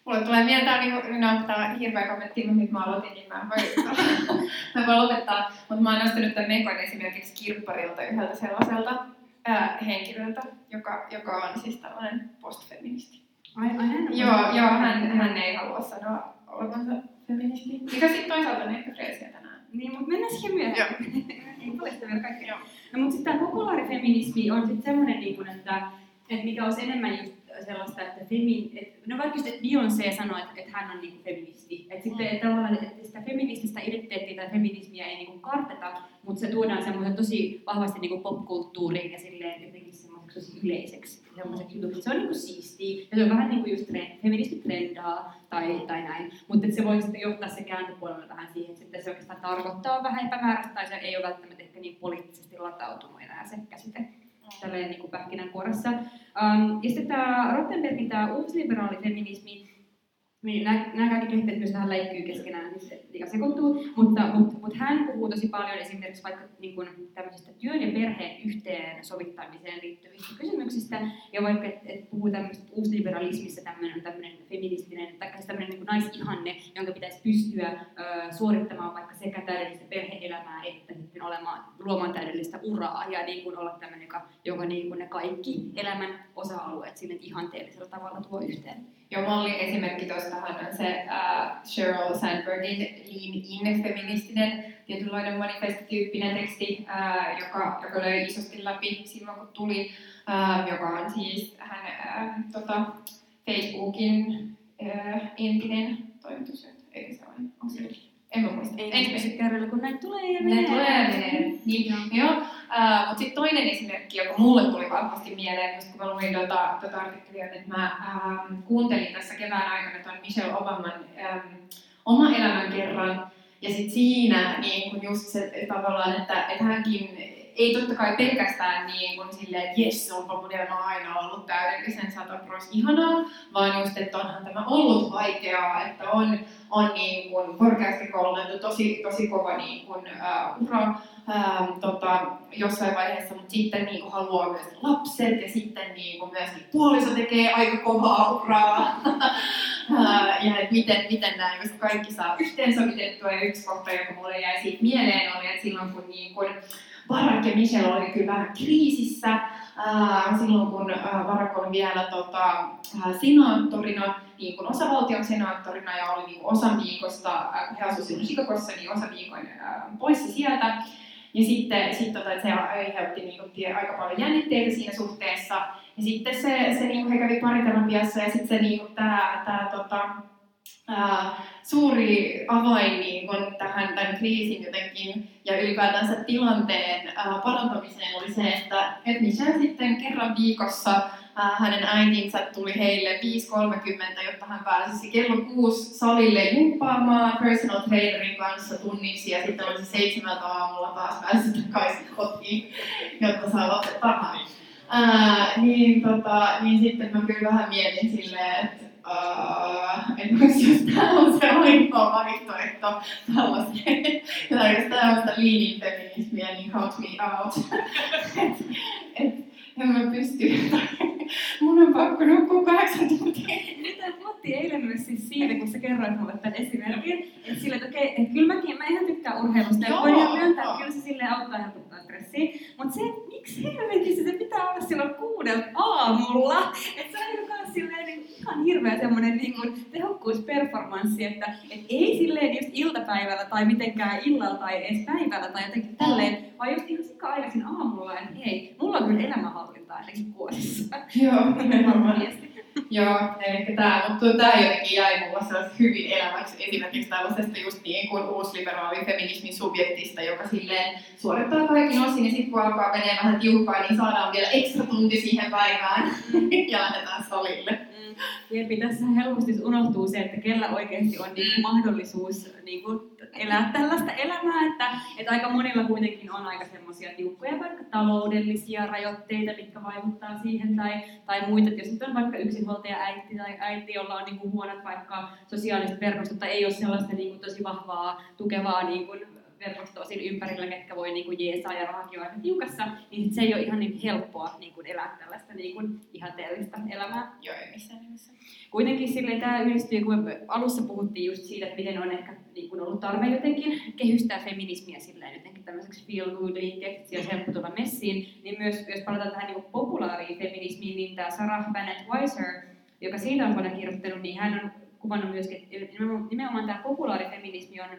S2: Mulle tulee mieleen, tää on niinku, no, on hirveä kommentti, mutta nyt mä aloitin, niin mä voin, (laughs) mä voin lopettaa. Mutta mä oon nostanut tämän Mekon esimerkiksi kirpparilta yhdeltä sellaiselta ää, henkilöltä, joka, joka on siis tällainen postfeministi.
S1: Ai, ai hän on-
S2: Joo, joo hän, hän ei halua sanoa olevansa feministi. Mikä sitten toisaalta on ehkä freesiä tänään.
S1: Niin, mutta mennään siihen myöhemmin. ei paljasta vielä kaikkea.
S2: Joo.
S1: No, mutta sitten tämä populaarifeminismi on sitten semmoinen, niin kuin, että, että mikä olisi enemmän just sellaista, että femi, et, no vaikka just, että Beyoncé sanoi, että, että hän on niin kuin feministi. Että sitten että tavallaan, että sitä feminististä identiteettiä tai feminismiä ei niin kuin karteta, mutta se tuodaan semmoisen tosi vahvasti niin kuin popkulttuuriin ja silleen jotenkin semmoiseksi tosi yleiseksi semmoiseksi jutuksi. Se on niin kuin siistiä ja se on vähän niin kuin just trend, feministi trendaa tai, tai näin. Mutta se voi sitten johtaa se kääntöpuolella vähän siihen, että sitten se oikeastaan tarkoittaa vähän epämääräistä tai se ei ole välttämättä ehkä niin poliittisesti latautunut enää se käsite tälleen niin kuin pähkinänkuoressa. Um, ja sitten tämä Rottenbergin tämä uusliberaali feminismi, niin nämä, kaikki käsitteet myös vähän läikkyy keskenään, niin se liikaa sekoittuu, mutta, mutta, mutta hän puhuu tosi paljon esimerkiksi vaikka niin kuin tämmöisistä työn ja perheen yhteensovittamiseen liittyvistä kysymyksistä, ja vaikka et, et puhuu tämmöistä uusliberalismissa tämmöinen, tämmöinen feministinen, tai siis tämmöinen niin naisihanne, jonka pitäisi pystyä ö, suorittamaan vaikka sekä täydellistä perhe-elämää että sitten olemaan, luomaan täydellistä uraa ja niin kuin olla tämmöinen, joka, joka niin kuin ne kaikki elämän osa-alueet sinne ihanteellisella tavalla tuo yhteen.
S2: Joo, mallin esimerkki tuostahan on se uh, Sheryl Sandbergin Lean In feministinen tietynlainen manifestityyppinen teksti, uh, joka, joka löi isosti läpi silloin kun tuli, uh, joka on siis hän uh, tota, Facebookin uh, entinen toimitusjohtaja, eikö se ole? Onko se? En mä muista.
S1: Ei pysy kärryllä, kun näin tulee ja
S2: Ne
S1: menee.
S2: tulee ja menee. Niin, joo. Mutta sitten toinen esimerkki, joka mulle tuli vahvasti mieleen, just kun mä luin tota, tota artikkelia, että mä ähm, kuuntelin tässä kevään aikana tuon Michelle Obaman ähm, oma elämän kerran. Ja sitten siinä niin kun just se tavallaan, että, että hänkin ei totta kai pelkästään niin kuin silleen, että jes, onpa mun elämä aina ollut täydellisen sataprois ihanaa, vaan just, että onhan tämä ollut vaikeaa, että on, on niin kuin korkeasti koulutettu, tosi, tosi kova niin kuin, uh, ura ähm, tota, jossain vaiheessa, mutta sitten niin kuin haluaa myös lapset ja sitten niin kuin myös niin puoliso tekee aika kovaa uraa. (laughs) Ää, ja että miten, miten nämä just kaikki saa yhteensovitettua. Ja yksi kohta, joka mulle jäi siitä mieleen, oli, että silloin kun, niin kun Barack ja Michelle oli kyllä vähän kriisissä, ää, silloin kun ää, Barack oli vielä tota, senaattorina, niin kuin osavaltion senaattorina ja oli niin osan viikosta, kun he asuivat silloin Chicagossa, niin osan viikon ää, poissa sieltä. Ja sitten sit tota, se aiheutti niin kuin, aika paljon jännitteitä siinä suhteessa. Ja sitten se, se niin kuin he kävi pariterapiassa ja sitten se niin kuin, tää, tää, tota, ää, suuri avain niin kuin, tähän tämän kriisin jotenkin ja ylipäätänsä tilanteen ää, parantamiseen oli se, että et Michelle sitten kerran viikossa ää, hänen äitinsä tuli heille 5.30, jotta hän pääsisi kello 6 salille jumppaamaan personal trainerin kanssa tunniksi ja sitten olisi seitsemältä aamulla taas päässyt takaisin kotiin, jotta saa lapset tarhaan. Ää, niin, tota, niin sitten mä kyllä vähän mietin silleen, että uh, että onko jos tämä on se ainoa vaihtoehto. Tällaiseen, tai jos tämä on sitä leaning feminismiä, niin help me out. et, et, en mä pysty, mun on pakko nukkua kahdeksan tuntia.
S1: Mitä puhuttiin eilen myös siis siitä, kun sä kerroit mulle tämän esimerkin, että sille, että okei, että kyllä mäkin, mä ihan tykkään urheilusta, ja ihan myöntää, että kyllä se silleen auttaa helpottaa stressiä, mutta se, helvetissä se pitää olla silloin kuudelta aamulla, että se on niin kans silleen niin ihan hirveä semmoinen niin kuin tehokkuusperformanssi, että et ei silleen just iltapäivällä tai mitenkään illalla tai edes päivällä tai jotenkin tälleen, vaan just ihan sika aikaisin aamulla, että hei, mulla on kyllä elämänhallinta ainakin kuosissa.
S2: Joo, nimenomaan. Joo, eli tämä, mutta tämä jotenkin jäi mulla sellaiseksi hyvin eläväksi esimerkiksi tällaisesta just niin kuin uusliberaalin feminismin subjektista, joka silleen suorittaa kaikin osin ja sitten kun alkaa menee vähän tiukkaa, niin saadaan vielä ekstra tunti siihen päivään (laughs) ja lähdetään salille.
S1: Mm. Jepi, tässä helposti unohtuu se, että kellä oikeasti on niin
S2: Mm.
S1: mahdollisuus niin kuin, elää tällaista elämää, että, että aika monilla kuitenkin on aika semmoisia tiukkoja vaikka taloudellisia rajoitteita, mitkä vaikuttaa siihen, tai, tai muita, että jos nyt on vaikka yksinhuoltaja äiti tai äiti, jolla on niin kuin, huonot vaikka sosiaaliset verkostot, tai ei ole sellaista niin kuin, tosi vahvaa, tukevaa niin kuin, verkostoa siinä ympärillä, ketkä voi niin kuin, jeesaa ja rahakin on aika tiukassa, niin se ei ole ihan niin helppoa niin kuin, elää tällaista niin kuin, ihanteellista elämää
S2: Joo, ei missään nimessä.
S1: kuitenkin silleen tämä yhdistyy, kun me alussa puhuttiin just siitä, että miten on ehkä niin kun ollut tarve jotenkin kehystää feminismiä silleen jotenkin tämmöiseksi feel good liikkeeksi, siellä on helppo tulla messiin, niin myös jos palataan tähän niin populaariin feminismiin, niin tämä Sarah Bennett Weiser, joka siitä on paljon kirjoittanut, niin hän on kuvannut myöskin, että nimenomaan tämä populaarifeminismi on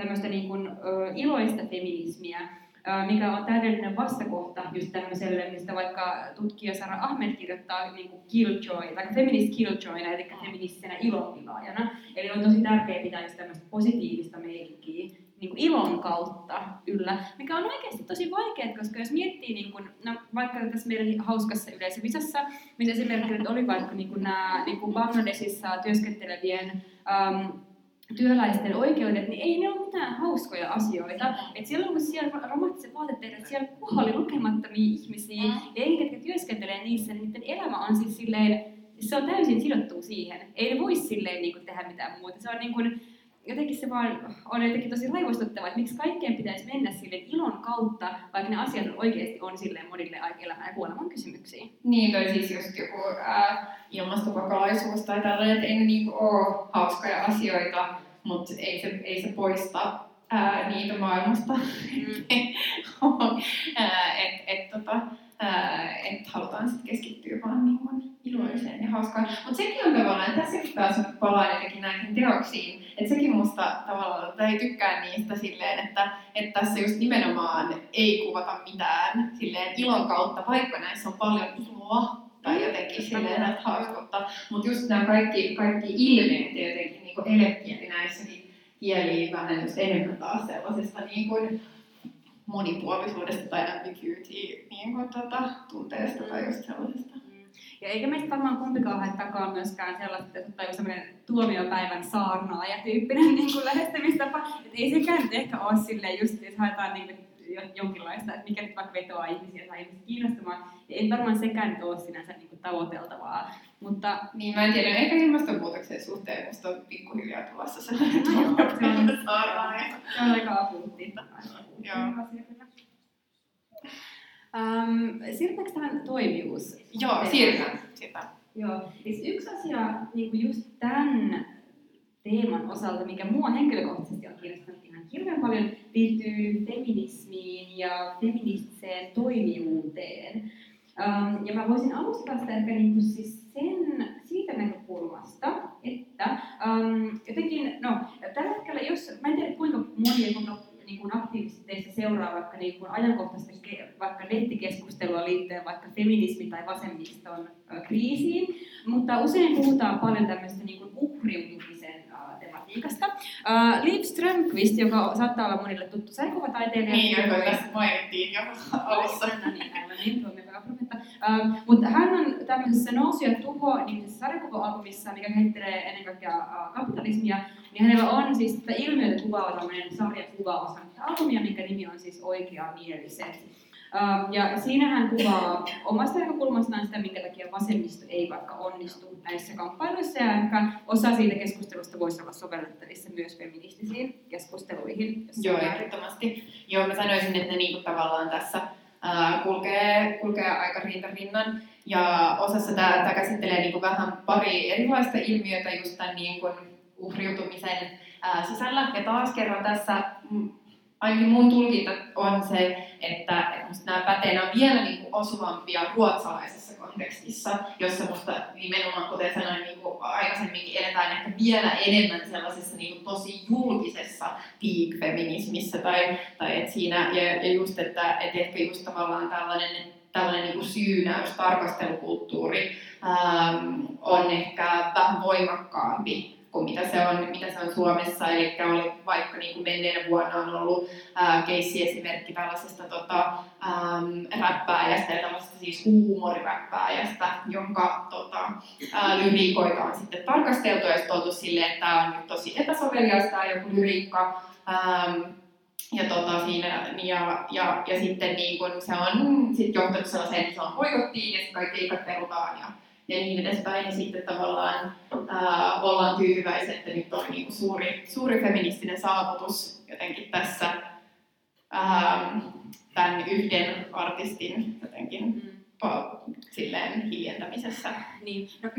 S1: tämmöistä niin kuin, ö, iloista feminismiä, ö, mikä on täydellinen vastakohta just tämmöiselle, mistä vaikka tutkija Sara Ahmed kirjoittaa niin kuin killjoy, tai feminist killjoyna, eli feministisenä ilonpilaajana. Eli on tosi tärkeää pitää just tämmöistä positiivista meininkiä niin ilon kautta yllä, mikä on oikeasti tosi vaikeaa, koska jos miettii, niin kuin, no, vaikka tässä meidän hauskassa yleisövisassa, missä esimerkiksi oli vaikka niin kuin nämä niin kuin Bangladesissa työskentelevien työläisten oikeudet, niin ei ne ole mitään hauskoja asioita. Et silloin kun siellä romahtiset vaatetehdät, siellä kuoli lukemattomia ihmisiä,
S2: Mm.
S1: ja ei ketkä työskentelee niissä, niin niiden elämä on siis silleen, se on täysin sidottu siihen. Ei ne voi silleen niin kuin, tehdä mitään muuta. Se on niin kuin, jotenkin se vaan on jotenkin tosi raivostuttavaa, että miksi kaikkeen pitäisi mennä silleen ilon kautta, vaikka ne asiat oikeasti on silleen monille elämän ja kuoleman kysymyksiä.
S2: Niin, toi siis just joku ää, ilmastopakolaisuus tai tällainen, että ei ne niinku ole hauskoja asioita, mutta ei se, ei se poista ää, niitä maailmasta. (laughs) Että et, tota, ää, et halutaan sitten keskittyä vaan niin kuin iloiseen ja hauskaan. Mutta sekin on tavallaan, että tässäkin taas nyt palaan jotenkin näihin teoksiin, että sekin musta tavallaan, tai tykkään niistä silleen, että, että tässä just nimenomaan ei kuvata mitään silleen ilon kautta, vaikka näissä on paljon iloa tai jotenkin silleen näitä hauskoutta. Mutta just nämä kaikki, kaikki ilmeet ja jotenkin niin elekieli näissäkin kieli vähän just enemmän taas sellaisesta niin kuin monipuolisuudesta tai ambiguity niin kuin, tota, tunteesta tai just sellaisesta.
S1: Ja eikä meistä varmaan kumpikaan hae myöskään sellaista, että joku semmoinen tuomiopäivän saarnaaja tyyppinen (laughs) niin kuin lähestymistapa. Että ei sekään nyt ehkä ole silleen just, jos haetaan niin kuin jonkinlaista, että mikä nyt vaikka vetoaa ihmisiä tai ihmisiä kiinnostumaan. Ja ei varmaan sekään nyt ole sinänsä niin kuin tavoiteltavaa. Mutta
S2: Niin, mä en tiedä, ehkä ilmastonmuutoksen suhteen musta on pikkuhiljaa tulossa sellainen
S1: se on- aika akuutti.
S2: Joo.
S1: Um, siirrytäänkö tähän toimijuus?
S2: Joo, siirrytään.
S1: Joo, siis yksi asia niin kuin just tämän teeman osalta, mikä mua henkilökohtaisesti on kiinnostanut ihan hirveän paljon, liittyy feminismiin ja feministiseen toimijuuteen. Um, ja mä voisin alustaa sitä ehkä niin kuin siis sen, siitä näkökulmasta, että um, jotenkin, no tällä hetkellä, jos, mä en tiedä kuinka moni kuinka niin kuin aktiivisesti teistä seuraa vaikka niin kuin ajankohtaista vaikka nettikeskustelua liittyen vaikka feminismi- tai vasemmiston kriisiin, mutta usein puhutaan paljon tämmöistä niin kuin ö, tematiikasta. Uh, Liv Strömquist, joka saattaa olla monille tuttu sarjakuvataiteilija,
S2: Niin, joka tässä mainittiin jo alussa.
S1: No niin, aivan niin, tuo mega profetta. Ähm, mutta hän on tämmöisessä Nousu ja tuho nimisessä sarjakuva-albumissa, mikä käsittelee ennen kaikkea äh, kapitalismia, niin hänellä on siis tätä ilmiötä kuvaava tämmöinen sarjakuva osa tätä albumia, minkä nimi on siis Oikeamieliset. Ähm, ja siinä hän kuvaa omasta näkökulmastaan sitä, minkä takia vasemmisto ei vaikka onnistu näissä kamppailuissa, ja ehkä osa siitä keskustelusta voisi olla sovellettavissa myös feministisiin keskusteluihin.
S2: Joo, ehdottomasti. Joo, mä sanoisin, että ne niinku tavallaan tässä ää, kulkee, kulkee aika rinta rinnan. Ja osassa tämä käsittelee niinku vähän pari erilaista ilmiötä just tämän niinku uhriutumisen ää, sisällä. Ja taas kerran tässä mm, ainakin mun tulkinta on se, että, että nämä pätee nämä on vielä niin kuin osuvampia ruotsalaisessa kontekstissa, jossa musta nimenomaan, kuten sanoin niin kuin aikaisemminkin, eletään ehkä vielä enemmän sellaisessa niin kuin tosi julkisessa peak-feminismissä tai, tai et siinä, ja, ja just, että et ehkä just tavallaan tällainen, tällainen niin kuin syynäys, tarkastelukulttuuri ähm, on ehkä vähän voimakkaampi kuin mitä se on, mitä se on Suomessa. Eli oli vaikka niin kuin menneenä vuonna on ollut ää, keissi-esimerkki tällaisesta tota, äm, räppääjästä, tällaisesta siis huumoriräppääjästä, jonka tota, ää, lyriikoita on sitten tarkasteltu ja tuotu silleen, että tämä on nyt tosi epäsoveliasta joku lyriikka. Ähm, ja, tota, siinä, ja, ja, ja sitten niin kun se on sit johtanut sellaiseen, että se on poikottiin ja kaikki keikat perutaan ja, ja niin edespäin. Ja sitten tavallaan ää, ollaan tyytyväisiä, että nyt on niin suuri, suuri feministinen saavutus jotenkin tässä ää, tämän yhden artistin jotenkin mm silleen hiljentämisessä.
S1: Niin. No,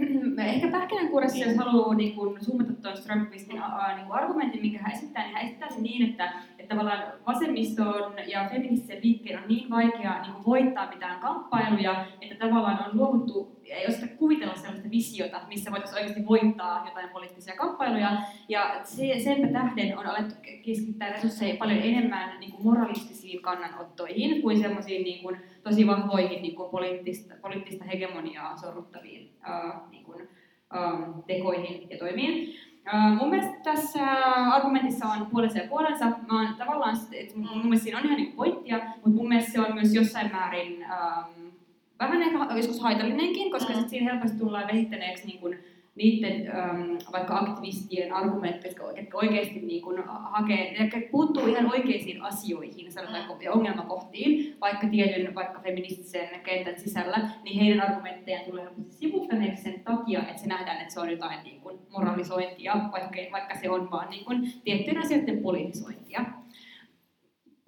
S1: (clears throat) ehkä pähkinänkuoressa, niin. jos haluaa niin kun, zoomata tuon Strömqvistin niin argumentin, minkä hän esittää, niin hän esittää sen niin, että, että tavallaan vasemmiston ja feministisen liikkeen on niin vaikea niin voittaa mitään kamppailuja, että tavallaan on luovuttu ei osata kuvitella sellaista visiota, missä voitaisiin oikeasti voittaa jotain poliittisia kamppailuja. Ja se, senpä tähden on alettu keskittää resursseja paljon enemmän niin kuin moralistisiin kannanottoihin kuin sellaisiin niin kuin, tosi vahvoihin niin kuin poliittista, poliittista hegemoniaa sorruttaviin ää, niin kuin, ää, tekoihin ja toimiin. Uh, mun mielestä tässä argumentissa on puolensa ja puolensa. Mä oon tavallaan, että mun mielestä siinä on ihan niin pointtia, mutta mun mielestä se on myös jossain määrin um, vähän ehkä joskus haitallinenkin, koska mm. sit siinä helposti tullaan vehittäneeksi niin kuin, niiden ähm, vaikka aktivistien argumentteja, jotka oikeasti niin kuin, hakee, jotka puuttuu ihan oikeisiin asioihin sanotaanko, ja ongelmakohtiin, vaikka tietyn vaikka feministisen kentän sisällä, niin heidän argumenttejaan tulee helposti sivuttaneeksi sen takia, että se nähdään, että se on jotain niin kuin, moralisointia, vaikka, vaikka se on vaan niin kuin, tiettyjen asioiden politisointia.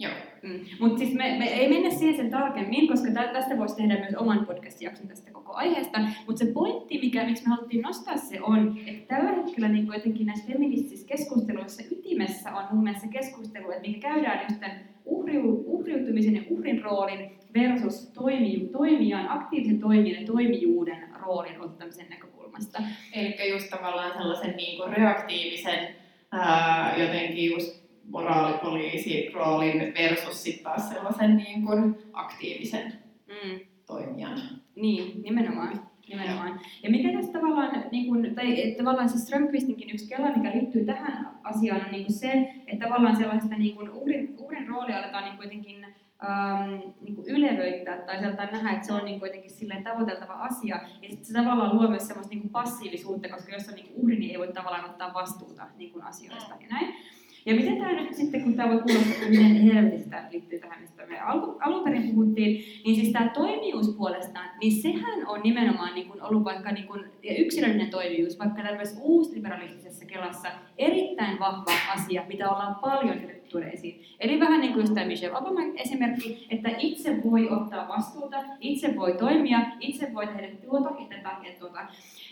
S2: Joo.
S1: Mm. Mutta siis me, me ei mennä siihen sen tarkemmin, koska tästä voisi tehdä myös oman podcast-jakson tästä koko aiheesta. Mutta se pointti, mikä, miksi me haluttiin nostaa se on, että tällä hetkellä niin jotenkin näissä feministisissä keskusteluissa ytimessä on mun mielestä keskustelu, että mikä käydään just tämän uhriu, uhriutumisen ja uhrin roolin versus toimi, toimijan, aktiivisen toimijan ja toimijuuden roolin ottamisen näkökulmasta.
S2: Eli just tavallaan sellaisen niin kuin reaktiivisen ää, jotenkin just moraalipoliisi roolin versus sitten taas sellaisen niin kuin aktiivisen mm. toimijan.
S1: Niin, nimenomaan. Nimenomaan. Ja mikä tässä tavallaan, niin kuin, tai tavallaan se Strömqvistinkin yksi kela, mikä liittyy tähän asiaan, on niin kuin se, että tavallaan sellaista niin kuin uhrin, uhrin roolia aletaan niin kuitenkin ähm, niin kuin ylevöittää tai sieltä nähdä, että se on niin kuitenkin silleen tavoiteltava asia. Ja sitten se tavallaan luo myös semmoista niin kuin passiivisuutta, koska jos on niin kuin uhri, niin ei voi tavallaan ottaa vastuuta niin kuin asioista ja näin. Ja miten tämä nyt sitten, kun tämä voi kuulostaa, miten helvetistä liittyy tähän, mistä me alun perin puhuttiin, niin siis tämä toimijuus puolestaan, niin sehän on nimenomaan niin kuin ollut vaikka niin kuin, ja yksilöllinen toimijuus, vaikka tällaisessa uusliberalistisessa kelassa erittäin vahva asia, mitä ollaan paljon esiin. Eli vähän niin kuin tämä Michelle Obama esimerkki, että itse voi ottaa vastuuta, itse voi toimia, itse voi tehdä tuota tätä ja tuota.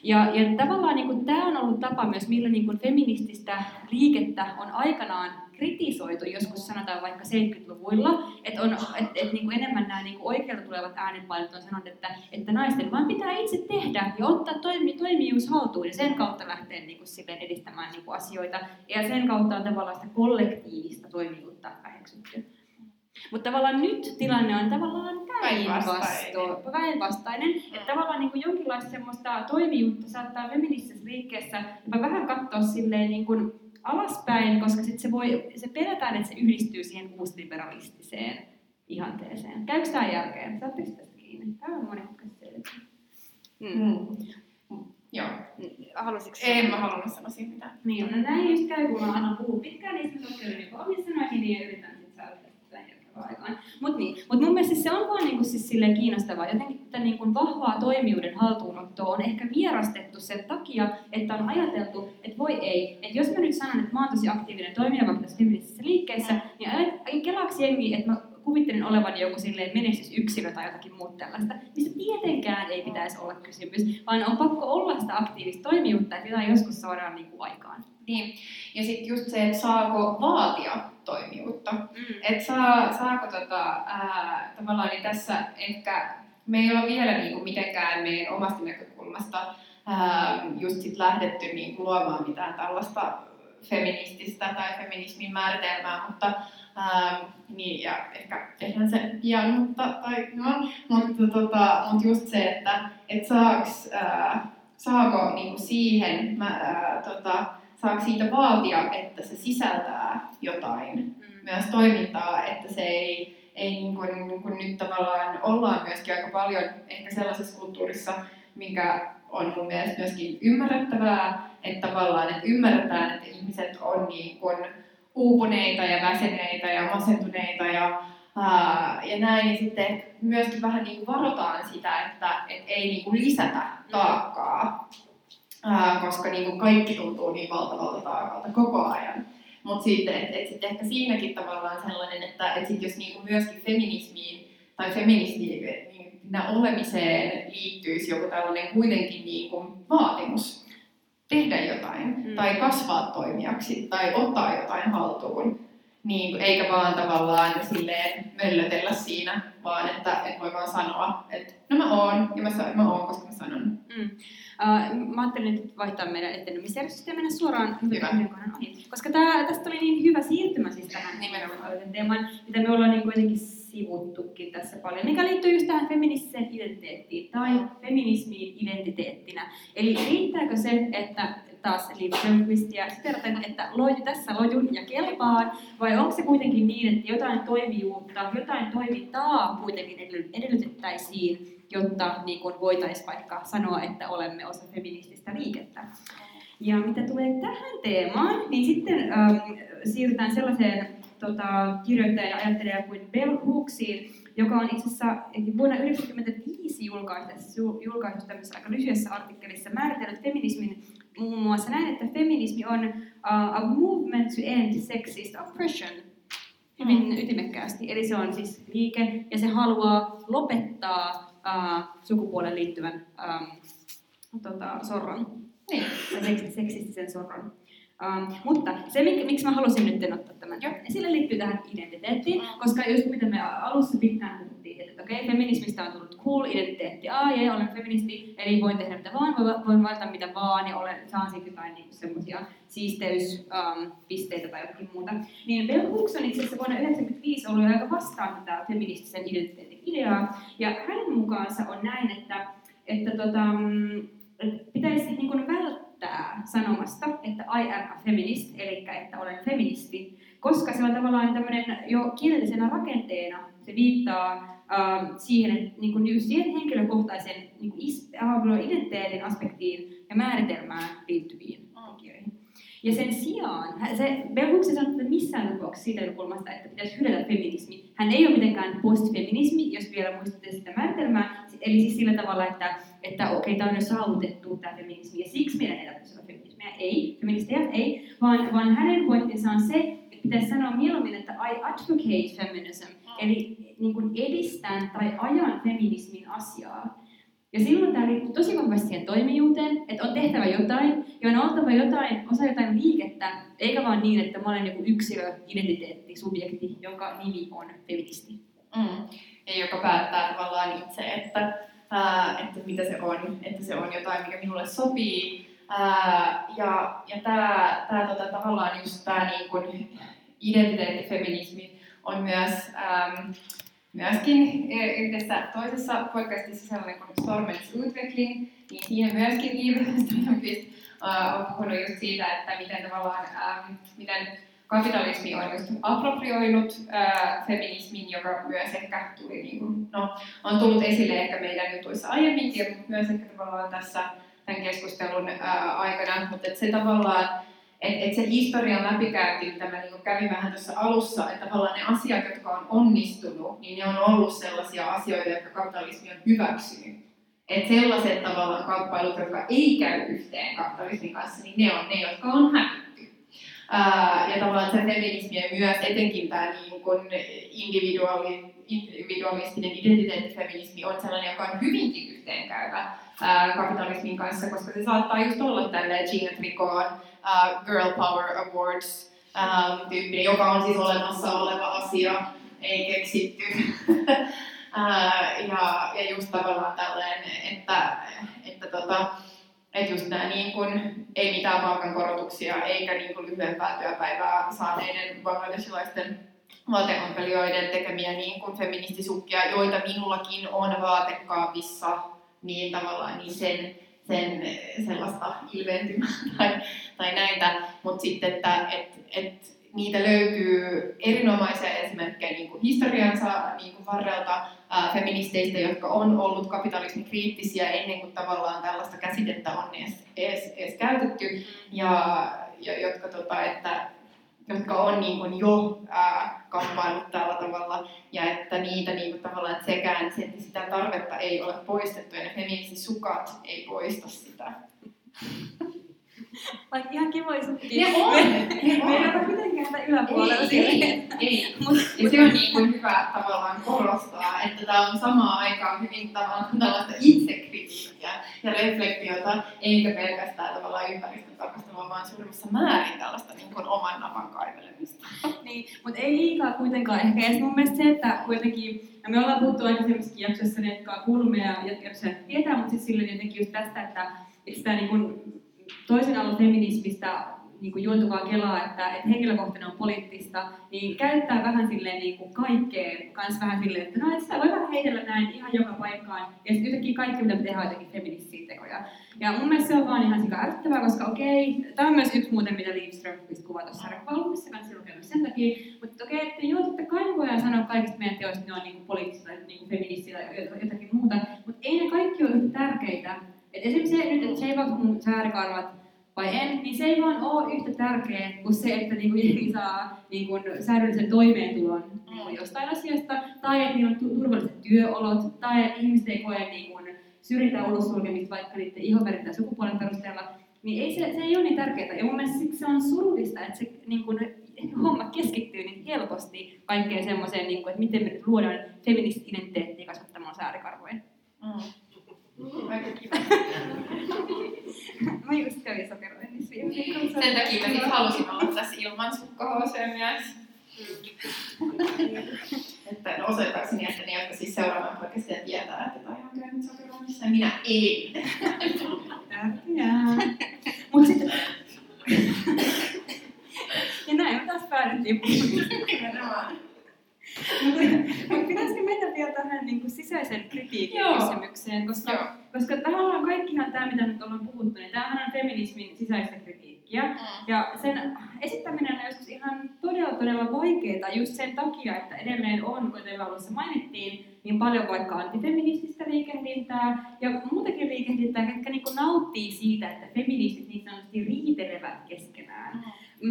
S1: Ja, ja tavallaan niin kuin, tämä on ollut tapa myös, millä niin kuin, feminististä liikettä on aikanaan kritisoitu, joskus sanotaan vaikka 70-luvuilla, että, on, että, että niin kuin enemmän nämä niin kuin oikealta tulevat äänenpainot on sanonut, että, että naisten vaan pitää itse tehdä ja ottaa toimi, toimijuus haltuun ja sen kautta lähteä niin kuin, edistämään niin kuin asioita. Ja sen kautta on tavallaan sitä kollektiivista toimijuutta väheksytty. Mutta tavallaan nyt tilanne on tavallaan päinvastainen. päinvastainen. Että tavallaan niin kuin jonkinlaista semmoista toimijuutta saattaa feministisessä liikkeessä jopa vähän katsoa silleen niin kuin alaspäin, koska sit se, voi, se pelätään, että se yhdistyy siihen uusliberalistiseen ihanteeseen. Käykö tämä järkeen? Saatteko tästä kiinni? Tämä on monimutkaisesti
S2: mm. mm. Joo.
S1: Haluaisitko
S2: En mä halunnut sanoa siitä mitään.
S1: Niin, no näin just käy, kun mä aina puhun pitkään, niin mä sotkelen niin omissa sanoihin ja yritän sitten aikaan. Mutta niin. Mut mun mielestä se on vaan niinku siis silleen kiinnostavaa. Jotenkin tätä niinku vahvaa toimijuuden haltuunottoa on ehkä vierastettu sen takia, että on ajateltu, että voi ei. Että jos mä nyt sanon, että mä oon tosi aktiivinen toimija vaikka tässä feministisessä liikkeessä, niin kelaaksi jengi, että mä kuvittelin olevan joku silleen menestysyksilö tai jotakin muuta tällaista, mistä tietenkään ei pitäisi olla kysymys, vaan on pakko olla sitä aktiivista toimijuutta, että jotain joskus saadaan niin kuin aikaan.
S2: Niin. Ja sitten just se, että saako vaatia toimijuutta. Mm. Että saa, saako tota, ää, tavallaan niin tässä ehkä me ei ole vielä niin kuin mitenkään meidän omasta näkökulmasta ää, just sit lähdetty niin kuin luomaan mitään tällaista feminististä tai feminismin määritelmää, mutta ää, niin, ja ehkä tehdään se pian, mutta, tai, no, mutta, tota, mutta just se, että et saaks, ää, saako niin kuin siihen mä, ää, tota, saako siitä vaatia, että se sisältää jotain,
S1: Mm.
S2: myös toimintaa, että se ei, ei niin kuin, niin kuin nyt tavallaan ollaan myöskin aika paljon ehkä sellaisessa kulttuurissa, mikä on mun mielestä myöskin ymmärrettävää, että tavallaan että ymmärretään, että ihmiset on niin kuin uupuneita ja väsyneitä ja masentuneita ja, ää, ja näin, niin sitten myöskin vähän niin kuin varotaan sitä, että et ei niin kuin lisätä taakkaa, ää, koska niin kuin kaikki tuntuu niin valtavalta taakalta koko ajan. Mutta sitten, että et sit ehkä siinäkin tavallaan sellainen, että et sit jos niinku myöskin feminismiin tai feministiinä olemiseen liittyisi joku tällainen kuitenkin niinku vaatimus tehdä jotain
S1: Mm.
S2: tai kasvaa toimijaksi tai ottaa jotain haltuun, niin, eikä vaan tavallaan silleen möllötellä siinä, vaan että et voi vaan sanoa, että no mä oon ja mä, sa- mä oon, koska mä sanon.
S1: Uh, mä ajattelin nyt vaihtaa meidän etenemisjärjestystä ja mennä suoraan
S2: Hyvä.
S1: kohdan ohi. Koska tää, tästä oli niin hyvä siirtymä siis tähän nimenomaan teemaan, mitä me ollaan niin kuitenkin sivuttukin tässä paljon, mikä liittyy just tähän feministiseen identiteettiin tai feminismiin identiteettinä. Eli riittääkö se, että taas Liv Strömqvistia siteraten, että loju, tässä lojun ja kelpaan, vai onko se kuitenkin niin, että jotain toimijuutta, jotain toimintaa kuitenkin edelly- edellytettäisiin jotta niin voitaisiin vaikka sanoa, että olemme osa feminististä liikettä. Ja mitä tulee tähän teemaan, niin sitten ähm, siirrytään sellaiseen tota, kirjoittajan ja ajattelijan kuin Bell Hooksiin, joka on itse asiassa vuonna 1995 julkaisussa, julkaisussa tämmöisessä aika lyhyessä artikkelissa määritellyt feminismin muun muassa näin, että feminismi on uh, a movement to end sexist oppression hyvin ytimekkäästi. Eli se on siis liike ja se haluaa lopettaa uh, sukupuolen liittyvän um, tota, sorron,
S2: Niin.
S1: seksistisen sorron. Um, mutta se, mik, miksi mä halusin nyt ottaa tämän
S2: Joo.
S1: esille, liittyy tähän identiteettiin, koska just mitä me alussa pitkään puhuttiin, että okei, feminismistä on tullut cool identiteetti, aa, jee, olen feministi, eli voin tehdä mitä vaan, voin, valita mitä vaan, ja olen, saan siitä jotain niin semmoisia siisteyspisteitä tai jotakin muuta. Niin Bell Hooks on itse asiassa vuonna 1995 ollut aika vastaan tätä feministisen identiteetin ideaa, ja hänen mukaansa on näin, että, että tota, mm, että pitäisi niin kuin välttää sanomasta, että I am a feminist, eli että olen feministi, koska se on tavallaan tämmöinen jo kielellisenä rakenteena, se viittaa ähm, siihen, että niin kuin just siihen henkilökohtaisen niin kuin is, äh, identiteetin aspektiin ja määritelmään liittyviin tekijöihin. Ja sen sijaan, se Bell ei sanonut että missään tapauksessa siitä näkökulmasta, että pitäisi hylätä feminismi. Hän ei ole mitenkään postfeminismi, jos vielä muistatte sitä määritelmää. Eli siis sillä tavalla, että, että okei, tämä on jo saavutettu tämä feminismi, ja siksi meidän ei tarvitse olla feminismiä. Ei, feministejä ei, vaan, vaan hänen pointtinsa on se, että pitäisi sanoa mieluummin, että I advocate feminism, eli niin kuin edistän tai ajan feminismin asiaa. Ja silloin tämä liittyy tosi vahvasti siihen toimijuuteen, että on tehtävä jotain ja on oltava jotain, osa jotain liikettä, eikä vaan niin, että mä olen joku yksilö, identiteetti, subjekti, jonka nimi on feministi.
S2: Mm. Ja joka päättää tavallaan itse, että, ää, että mitä se on, että se on jotain, mikä minulle sopii. Ää, ja ja tämä tota, tavallaan just tämä niin identiteettifeminismi on myös ähm, myöskin e- yhdessä toisessa podcastissa sellainen kuin Stormens Utveckling, niin siinä myöskin Liv äh, on puhunut just siitä, että miten tavallaan, ähm, miten kapitalismi on just approprioinut äh, feminismin, joka myös ehkä tuli, niin kuin, no, on tullut esille ehkä meidän jutuissa aiemminkin, mutta myös ehkä tavallaan tässä tämän keskustelun äh, aikana, mutta se tavallaan, että et se historian läpikäynti, mitä mä niinku kävin vähän tuossa alussa, että tavallaan ne asiat, jotka on onnistunut, niin ne on ollut sellaisia asioita, jotka kapitalismi on hyväksynyt. Että sellaiset tavallaan kamppailut, jotka ei käy yhteen kapitalismin kanssa, niin ne on ne, jotka on hävitty. Ja tavallaan se feminismi ja myös etenkin tämä niin kun individualistinen identiteettifeminismi on sellainen, joka on hyvinkin yhteenkäyvä ää, kapitalismin kanssa, koska se saattaa just olla tälle Gina Tricon uh, Girl Power Awards um, tyyppinen, joka on siis olemassa oleva asia, ei keksitty. (laughs) uh, ja, ja just tavallaan tällainen, että, että tota, et just nämä niin kun, ei mitään palkankorotuksia eikä niin kun lyhyempää työpäivää saaneiden bangladesilaisten vaateompelijoiden tekemiä niin kun feministisukkia, joita minullakin on vaatekaapissa, niin tavallaan niin sen, sen sellaista ilmentymää (laughs) tai, tai näitä, mutta sitten, että et, et niitä löytyy erinomaisia esimerkkejä niin kuin historiansa niin kuin varrelta ää, feministeistä, jotka on ollut kapitalismikriittisiä ennen kuin tavallaan tällaista käsitettä on edes, edes, edes käytetty, ja, ja jotka, tota, että, jotka on niin kuin jo ää, tällä tavalla, ja että niitä niin kuin, tavallaan, että sekään se, että sitä tarvetta ei ole poistettu, ja ne feministisukat ei poista sitä.
S1: Vaikka ihan kivoja sukkia.
S2: Ne on! Ne
S1: Me ei
S2: on.
S1: ole mitenkään yläpuolella
S2: Ei, ei, ei.
S1: Mut,
S2: Ja se on niin kuin hyvä tavallaan korostaa, että tämä on samaan aikaan hyvin tavallaan tällaista itsekritiikkiä ja reflektiota, eikä pelkästään tavallaan ympäristön tarkastelua, vaan suurimmassa määrin tällaista niin kuin oman napan kaivelemista. (laughs)
S1: Niin, mutta ei liikaa kuitenkaan ehkä edes mun mielestä se, että kuitenkin, ja me ollaan puhuttu aikaisemmissakin jaksoissa, ne, jotka kuuluu meidän jaksoja tietää, mutta sitten silleen jotenkin just tästä, että, että sitä niin kuin toisen alan feminismistä niin kuin juontuvaa kelaa, että, että henkilökohtainen on poliittista, niin käyttää vähän silleen niin kuin kaikkeen, kans vähän silleen, että no, että sitä voi vähän heitellä näin ihan joka paikkaan, ja sitten yhtäkkiä kaikki, mitä me tehdään, jotenkin feministisiä tekoja. Ja mun mielestä se on vaan ihan sika ärsyttävää, koska okei, tämä on myös yksi muuten, mitä Livström pisti kuvaa tuossa sarjakuvassa, kanssa lukenut sen takia, mutta okei, että joo, totta kai me voidaan sanoa kaikista meidän teoista, että ne on niinku poliittisia tai niinku feministisiä tai jotakin muuta, mutta ei ne kaikki ole yhtä tärkeitä. Et esimerkiksi se nyt, että sheivaat mun säärikarvat vai en, niin se ei vaan ole yhtä tärkeä kuin se, että niinku jengi saa niinku säädöllisen toimeentulon niinku jostain asiasta, tai että niillä on tu- turvalliset työolot, tai että ihmiset ei koe niinku syrjintää ulossulkemista vaikka niiden ihonvärin tai sukupuolen perusteella, niin ei se, se ei ole niin tärkeää. Ja mun mielestä siksi se on surullista, että se niin kun, homma keskittyy niin helposti kaikkeen semmoiseen, niin kun, että miten me nyt luodaan feminististä identiteettiä kasvattamaan säärikarvoja.
S2: Mm. Aika kiva.
S1: Mä just kävin sokeroinnissa viime viikolla.
S2: Sen takia mä sit halusin olla tässä ilman sukkahousuja myös. Että no osoittaakseni, että ne, jotka siis seuraavan podcastia tietää, että toi on käynyt sokeroinnissa, ja minä ei.
S1: Tärkeää. Mut sitten... ja näin me taas päädyttiin. Mutta pitäisikö mennä vielä tähän niin kuin sisäisen kritiikin
S2: Joo.
S1: kysymykseen, koska,
S2: Joo.
S1: koska tavallaan kaikkihan tämä, mitä nyt ollaan puhuttu, niin tämähän on feminismin sisäistä kritiikkiä.
S2: Mm.
S1: Ja sen esittäminen on joskus ihan todella, todella vaikeaa just sen takia, että edelleen on, kuten alussa mainittiin, niin paljon vaikka antifeminististä liikehdintää ja muutakin liikehdintää, jotka niin nauttii siitä, että feministit niin sanotusti riitelevät keskenään.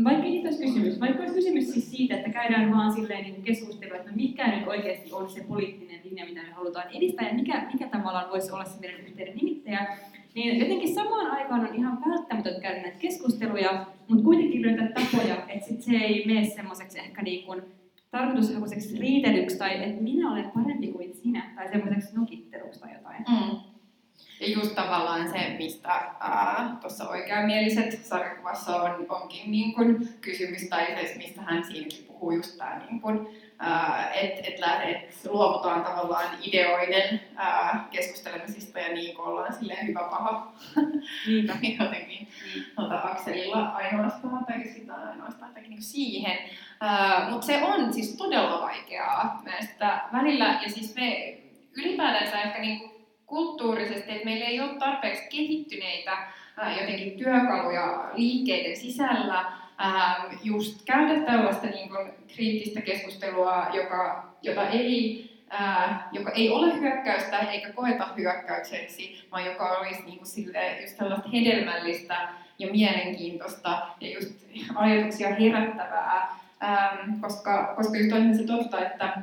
S1: Vaikka ei olisi kysymys, vaikka olisi kysymys siis siitä, että käydään vaan silleen niin keskustelua, että mikä nyt oikeasti on se poliittinen linja, mitä me halutaan edistää ja mikä, mikä tavallaan voisi olla se meidän yhteinen nimittäjä, niin jotenkin samaan aikaan on ihan välttämätöntä käydä näitä keskusteluja, mutta kuitenkin löytää tapoja, että sit se ei mene semmoiseksi ehkä niin kuin tarkoitushakuiseksi riitelyksi tai että minä olen parempi kuin sinä tai semmoiseksi nokitteluksi tai jotain.
S2: Mm. Ja just tavallaan se, mistä tuossa oikeamieliset sarjakuvassa on, onkin niin kun kysymys, tai se, mistä hän siinäkin puhuu, just tämä, niin että et, et luovutaan tavallaan ideoiden ää, keskustelemisista ja niin kun ollaan silleen hyvä paha
S1: Niinpä. (laughs)
S2: jotenkin tuota, akselilla ainoastaan tai keskitytään ainoastaan jotenkin niin siihen. Uh, Mutta se on siis todella vaikeaa näistä välillä ja siis me ylipäätänsä ehkä niin kuin kulttuurisesti, että meillä ei ole tarpeeksi kehittyneitä ää, jotenkin työkaluja liikkeiden sisällä ää, just käydä tällaista niin kuin kriittistä keskustelua, joka, jota ei, ää, joka ei ole hyökkäystä eikä koeta hyökkäykseksi, vaan joka olisi niin kuin sille, just tällaista hedelmällistä ja mielenkiintoista ja just ajatuksia herättävää, ähm, koska, koska just on se totta, että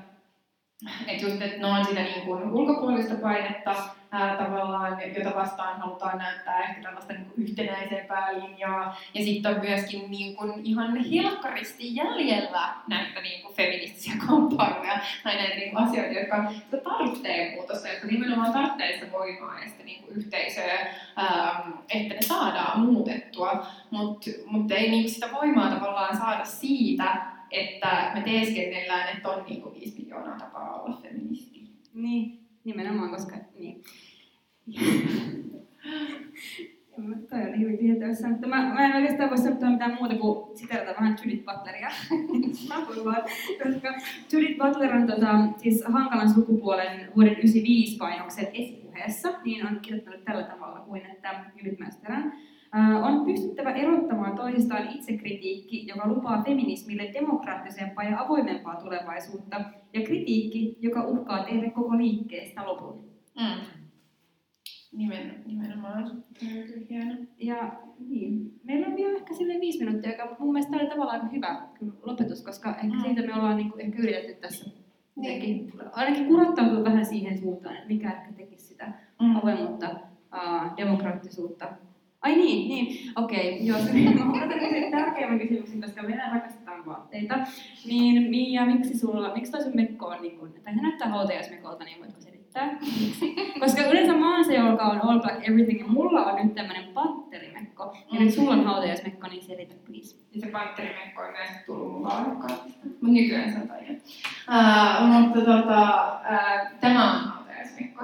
S2: että just, että ne on sitä niin kuin ulkopuolista painetta ää, tavallaan, jota vastaan halutaan näyttää ehkä tällaista niin yhtenäisempää linjaa. Ja sitten on myöskin niin kuin ihan helkkaristi jäljellä näitä niin kuin feministisiä kamppailuja tai näitä niin kuin asioita, jotka, jotka tarvitsee muutosta, jotka nimenomaan tarvitsee sitä voimaa ja sitä niin kuin yhteisöä, ähm, että ne saadaan muutettua. Mutta mut ei niin kuin sitä voimaa tavallaan saada siitä, että me teeskennellään, että on niin kuin 5 miljoonaa tapaa olla feministi.
S1: Niin, nimenomaan, koska niin. (laughs) Toi oli hyvin tietoissa, mutta mä, mä en oikeastaan voi sanoa mitään muuta kuin siterata vähän Judith Butleria. (laughs) koska Judith Butler on tota, siis hankalan sukupuolen vuoden 95 painoksen esipuheessa, niin on kirjoittanut tällä tavalla kuin, että Judith Mästerän on pystyttävä erottamaan toisistaan itsekritiikki, joka lupaa feminismille demokraattisempaa ja avoimempaa tulevaisuutta, ja kritiikki, joka uhkaa tehdä koko liikkeestä lopun. Mm.
S2: Nimen, nimenomaan. Hieno.
S1: Ja niin, meillä on vielä ehkä sille viisi minuuttia, joka mun mielestä oli tavallaan hyvä lopetus, koska ehkä mm. siitä me ollaan niin kuin, ehkä yritetty tässä niin. ainakin kurottautua vähän siihen suuntaan, että mikä ehkä tekisi sitä mm. avoimuutta, uh, demokraattisuutta Ai niin, niin. Okei, okay, joo, (laughs) tärkeimmän kysymyksen, koska me rakastetaan vaatteita. Niin Mia, miksi sulla, miksi toi sun mekko on niin kuin, tai se näyttää hautajaismekolta, niin voitko selittää? Koska yleensä mä oon se, joka on all black everything, ja mulla on nyt tämmönen patterimekko. Ja nyt sulla on hautajaismekko, niin selitä please.
S2: Ja se patterimekko on myös tullut mun vaarakaapista. Mut nykyään se on. Uh, mutta tota, uh, tämä on hautajaismekko.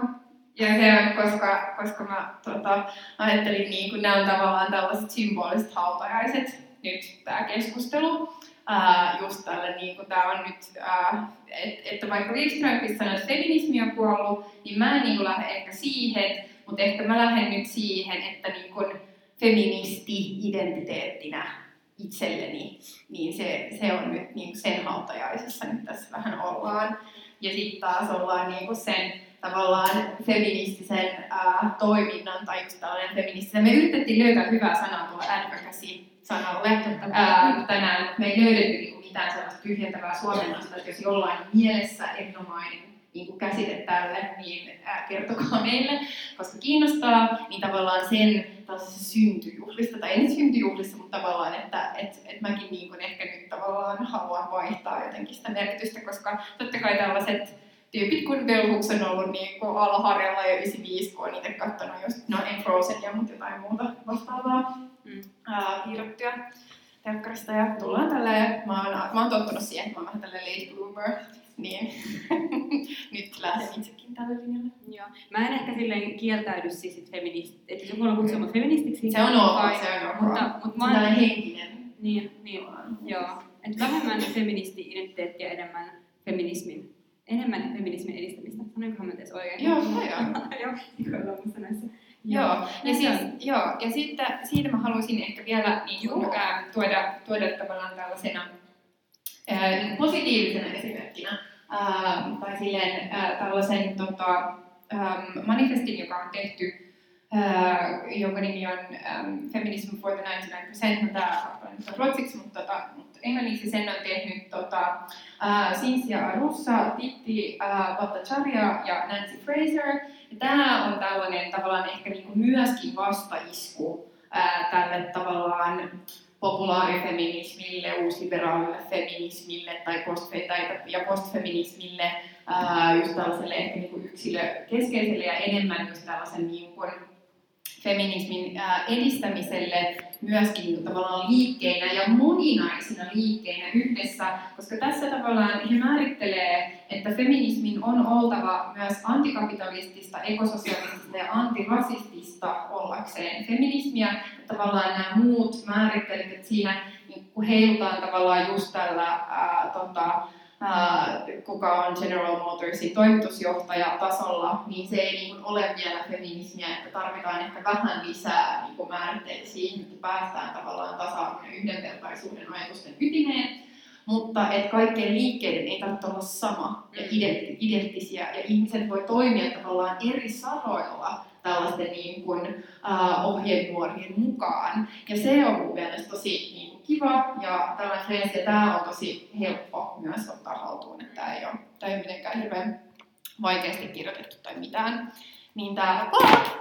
S2: Ja se koska, koska mä tota, ajattelin, niin kun nämä on tavallaan tällaiset symboliset hautajaiset, nyt tämä keskustelu. Ää, just tälle, niin kuin tämä on nyt, ää, et, että vaikka Livströmkin sanoi, että feminismi on kuollut, niin mä en niin lähde ehkä siihen, mutta ehkä mä lähden nyt siihen, että niin kuin feministi-identiteettinä itselleni, niin se, se on nyt niin sen hautajaisessa nyt tässä vähän ollaan. Ja sitten taas ollaan niin sen tavallaan feministisen ää, toiminnan tai just tällainen feministisen. Me yritettiin löytää hyvää sanaa tuolla advocacy-sanalle ää, tänään, mutta me ei löydetty niinku mitään sellaista tyhjentävää suomennosta, että jos jollain mielessä erinomainen niin kuin käsite tälle, niin ää, kertokaa meille, koska kiinnostaa, niin tavallaan sen syntyjuhlista, tai ei syntyjuhlista, mutta tavallaan, että et, et mäkin niin kuin ehkä nyt tavallaan haluan vaihtaa jotenkin sitä merkitystä, koska totta kai tällaiset tyypit kuin Hooks on ollut niin kuin alaharjalla jo 95, kun on itse katsonut just, no en Frozenia, mutta jotain muuta vastaavaa mm. piirrettyä telkkarista. Ja tullaan tälleen, mä oon, mä oon tottunut siihen, että mä oon vähän tälleen late bloomer, niin (laughs) nyt lähden itsekin tälle linjalle.
S1: Joo. Mä en ehkä silleen kieltäydy siis sit feminist, että joku on kutsuma feministiksi.
S2: Se on ok, se on ok. Mutta, mutta mä oon... henkinen.
S1: Niin, niin joo. Että vähemmän feministi-identiteettiä enemmän feminismin enemmän feminismin edistämistä. Sanoinkohan mä tees oikein?
S2: Joo, joo. (laughs)
S1: joo, Nikola on näissä.
S2: Joo, ja, ja, siis, joo, ja sitten siitä mä haluaisin ehkä vielä niin kuin, ää, tuoda, tuoda tavallaan tällaisena ää, niin positiivisena esimerkkinä ää, tai silleen ää, tällaisen tota, ää, manifestin, joka on tehty Uh, jonka nimi on um, Feminism for the 99%, tämä on ruotsiksi, mutta, tota, englanniksi sen on tehnyt tota, Cinzia Arussa, Titti Bhattacharya ja Nancy Fraser. Ja tämä on tällainen tavallaan ehkä niinku myöskin vastaisku uh, tälle tavallaan populaarifeminismille, uusliberaalille feminismille tai, post- tai ja postfeminismille, uh, just tällaiselle ehkä niinku yksilökeskeiselle ja enemmän just tällaisen niin kuin, feminismin edistämiselle myöskin tavallaan liikkeinä ja moninaisina liikkeinä yhdessä, koska tässä tavallaan he määrittelee, että feminismin on oltava myös antikapitalistista, ekososialistista ja antirasistista ollakseen feminismiä. Tavallaan nämä muut määrittelit, että siinä niin heilutaan tavallaan just tällä ää, tota, kuka on General Motorsin toimitusjohtaja tasolla, niin se ei niin ole vielä feminismiä, että tarvitaan ehkä vähän lisää niin määritteitä siihen, että päästään tavallaan tasa-arvon ja yhdenvertaisuuden ajatusten ytimeen. Mutta että kaikkien liikkeiden ei tarvitse olla sama ja mm. identtisiä, ja ihmiset voi toimia tavallaan eri saroilla tällaisten niin kuin, uh, ohjenuorien mukaan. Ja se on mun mielestä tosi niin kiva ja tällainen freesi, ja tämä on tosi helppo myös ottaa haltuun, että tämä ei ole, tämä ei ole mitenkään hirveän vaikeasti kirjoitettu tai mitään. Niin tämä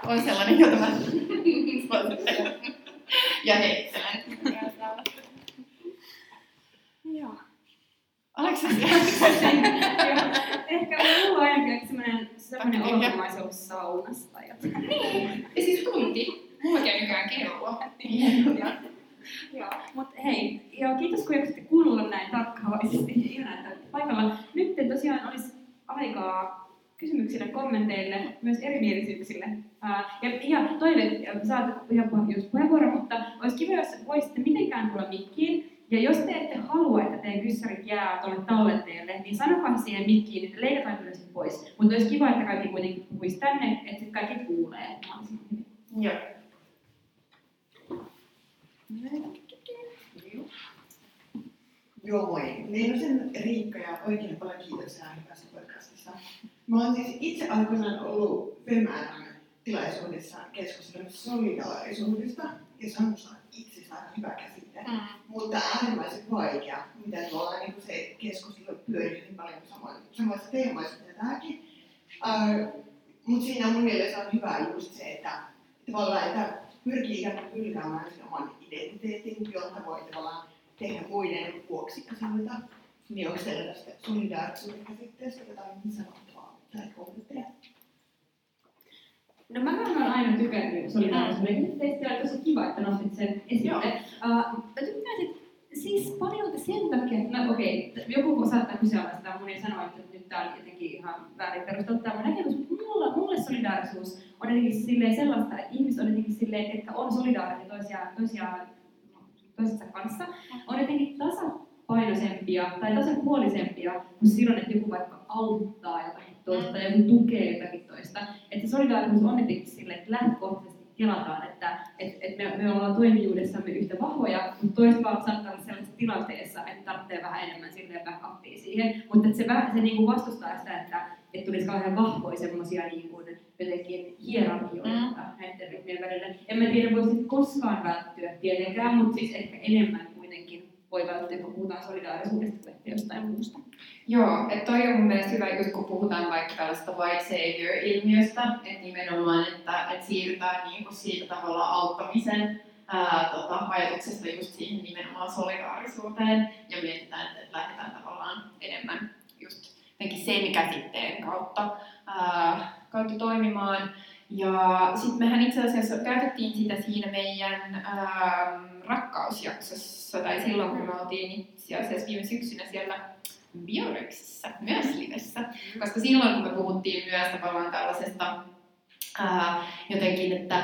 S2: on sellainen, jota mä (laughs) (laughs) ja heittelen.
S1: Joo.
S2: Oliko se
S1: Ehkä mulla on ainakin semmoinen, semmoinen olomaisuus saunassa tai jotain.
S2: Niin, ja siis tunti. Mulla käy nykyään kello.
S1: Joo, mutta hei, joo, kiitos kun jaksatte kuunnella näin tarkkaavaisesti. Ihanaa, että paikalla. Nyt tosiaan olisi aikaa kysymyksille, kommenteille, myös erimielisyyksille. Uh, ja ihan toinen, saat ihan puheenvuoron, mutta olisi kiva, jos voisitte mitenkään tulla mikkiin. Ja jos te ette halua, että teidän kyssärit jää tuonne tallenteelle, niin sanokaa siihen mikkiin, että leikataan kyllä sitten pois. Mutta olisi kiva, että kaikki kuitenkin puhuisi tänne, että sitten kaikki kuulee mahdollisimman hyvin.
S2: Joo.
S3: Joo, moi. Leinosen Riikka ja oikein paljon kiitoksia hyvästä podcastista. Mä oon siis itse aikoinaan ollut FEMään tilaisuudessa keskustelemassa solidaarisuudesta, ja se on musta itsessään hyvä käsite, mm. mutta äärimmäisen vaikea, mitä tuolla niin se keskustelu pyörii niin paljon samoissa teemoissa kuin tämäkin. Uh, mutta siinä mun mielestä on hyvä just se, että tavallaan, että pyrkii ikään kuin hylkäämään sen oman identiteetin, jotta voi tavallaan tehdä muiden vuoksi asioita. Niin onko teillä tästä solidaarisuuden käsitteestä jotain sanottavaa tai kommentteja?
S1: No mä olen aina tykännyt solidaarisuuden käsitteestä ja tosi kiva, että nostit sen esille. Uh, mä tykkäsin siis paljon sen takia, että no okei, okay, joku saattaa kyseenalaistaa mun ja sanoa, että nyt tää on jotenkin ihan väärin perusteltu tämä näkemys, mutta mulla, mulle solidaarisuus on jotenkin silleen sellaista, että ihmiset on jotenkin silleen, että on solidaarisia toisiaan, toisiaan toisensa kanssa, on jotenkin tasapainoisempia tai tasapuolisempia kuin silloin, että joku vaikka auttaa jotakin toista tai joku tukee jotakin toista. Että solidaarisuus on jotenkin silleen, että lähtökohtaisesti tilataan, että et, et me, me ollaan toimijuudessamme yhtä vahvoja, mutta toisaalta saattaa olla sellaisessa tilanteessa, että tarvitsee vähän enemmän silleen backupia siihen. Mutta se, se niin kuin vastustaa sitä, että, että tulisi kauhean vahvoja semmoisia niin kuin, jotenkin hierarkioita mm. näiden ryhmien välillä. En mä tiedä, voisi koskaan välttyä tietenkään, mutta siis ehkä enemmän kuitenkin voi välttyä, kun puhutaan solidaarisuudesta tai jostain muusta.
S2: Joo, että toi on mun mielestä hyvä just kun puhutaan vaikka tällaista white savior-ilmiöstä, että nimenomaan, että, että siirrytään niin kuin siitä tavalla auttamisen ää, tota, ajatuksesta just siihen nimenomaan solidaarisuuteen ja mietitään, että, lähdetään tavallaan enemmän just sen käsitteen kautta ää, kautta toimimaan. Ja sitten mehän itse asiassa käytettiin sitä siinä meidän ähm, rakkausjaksossa, tai silloin kun me oltiin itse asiassa viime syksynä siellä Biorexissä, myös livessä. Koska silloin kun me puhuttiin myös tavallaan tällaisesta ää, jotenkin, että,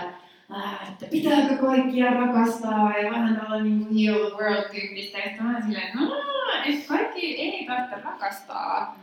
S2: ää, että pitääkö kaikkia rakastaa ja vähän tällainen niin kuin heal the world tyyppistä. Sitten mä silleen, että kaikki ei tarvitse rakastaa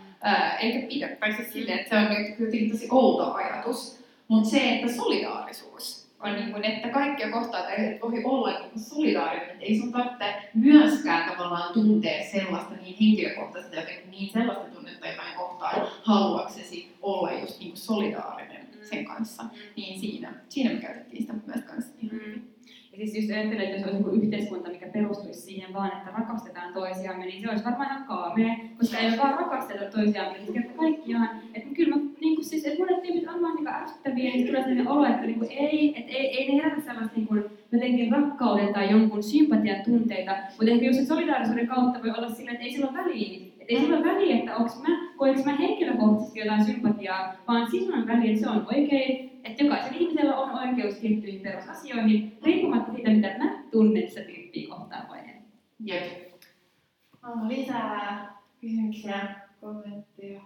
S2: eikä pidä, tai siis silleen, että se on jotenkin tosi outo ajatus. Mutta se, että solidaarisuus on niin kuin, että kaikkia kohtaa tai voi olla niin kuin solidaarinen, että ei sun tarvitse myöskään tavallaan tuntea sellaista niin henkilökohtaista jotenkin niin sellaista tunnetta jotain kohtaan haluaksesi olla just niin kuin solidaarinen sen kanssa. Niin siinä, siinä me käytettiin sitä myös kanssa. Mm.
S1: Ja siis just ajattelen, että jos olisi joku yhteiskunta, mikä perustuisi siihen vaan, että rakastetaan toisiamme, niin se olisi varmaan ihan kaamea, koska ei vaan rakasteta toisiamme, niin kerta kaikkiaan. Että kyllä mä, niin kuin siis, että monet tyypit on vaan niin ärsyttäviä, niin tulee sellainen olo, että niin kuin ei, että ei, ei ne herätä sellaista niin kuin, jotenkin rakkauden tai jonkun sympatian tunteita, mutta ehkä just solidaarisuuden kautta voi olla sillä, että ei sillä ole väliä. Että ei sillä ole väliä, että onko mä, mä henkilökohtaisesti jotain sympatiaa, vaan sillä on väliä, että se on oikein, että jokaisella ihmisellä on oikeus tiettyihin perusasioihin, riippumatta siitä, mitä mä tunnen sitä tyyppiä kohtaan vai en.
S2: Jep. Onko lisää kysymyksiä, kommentteja?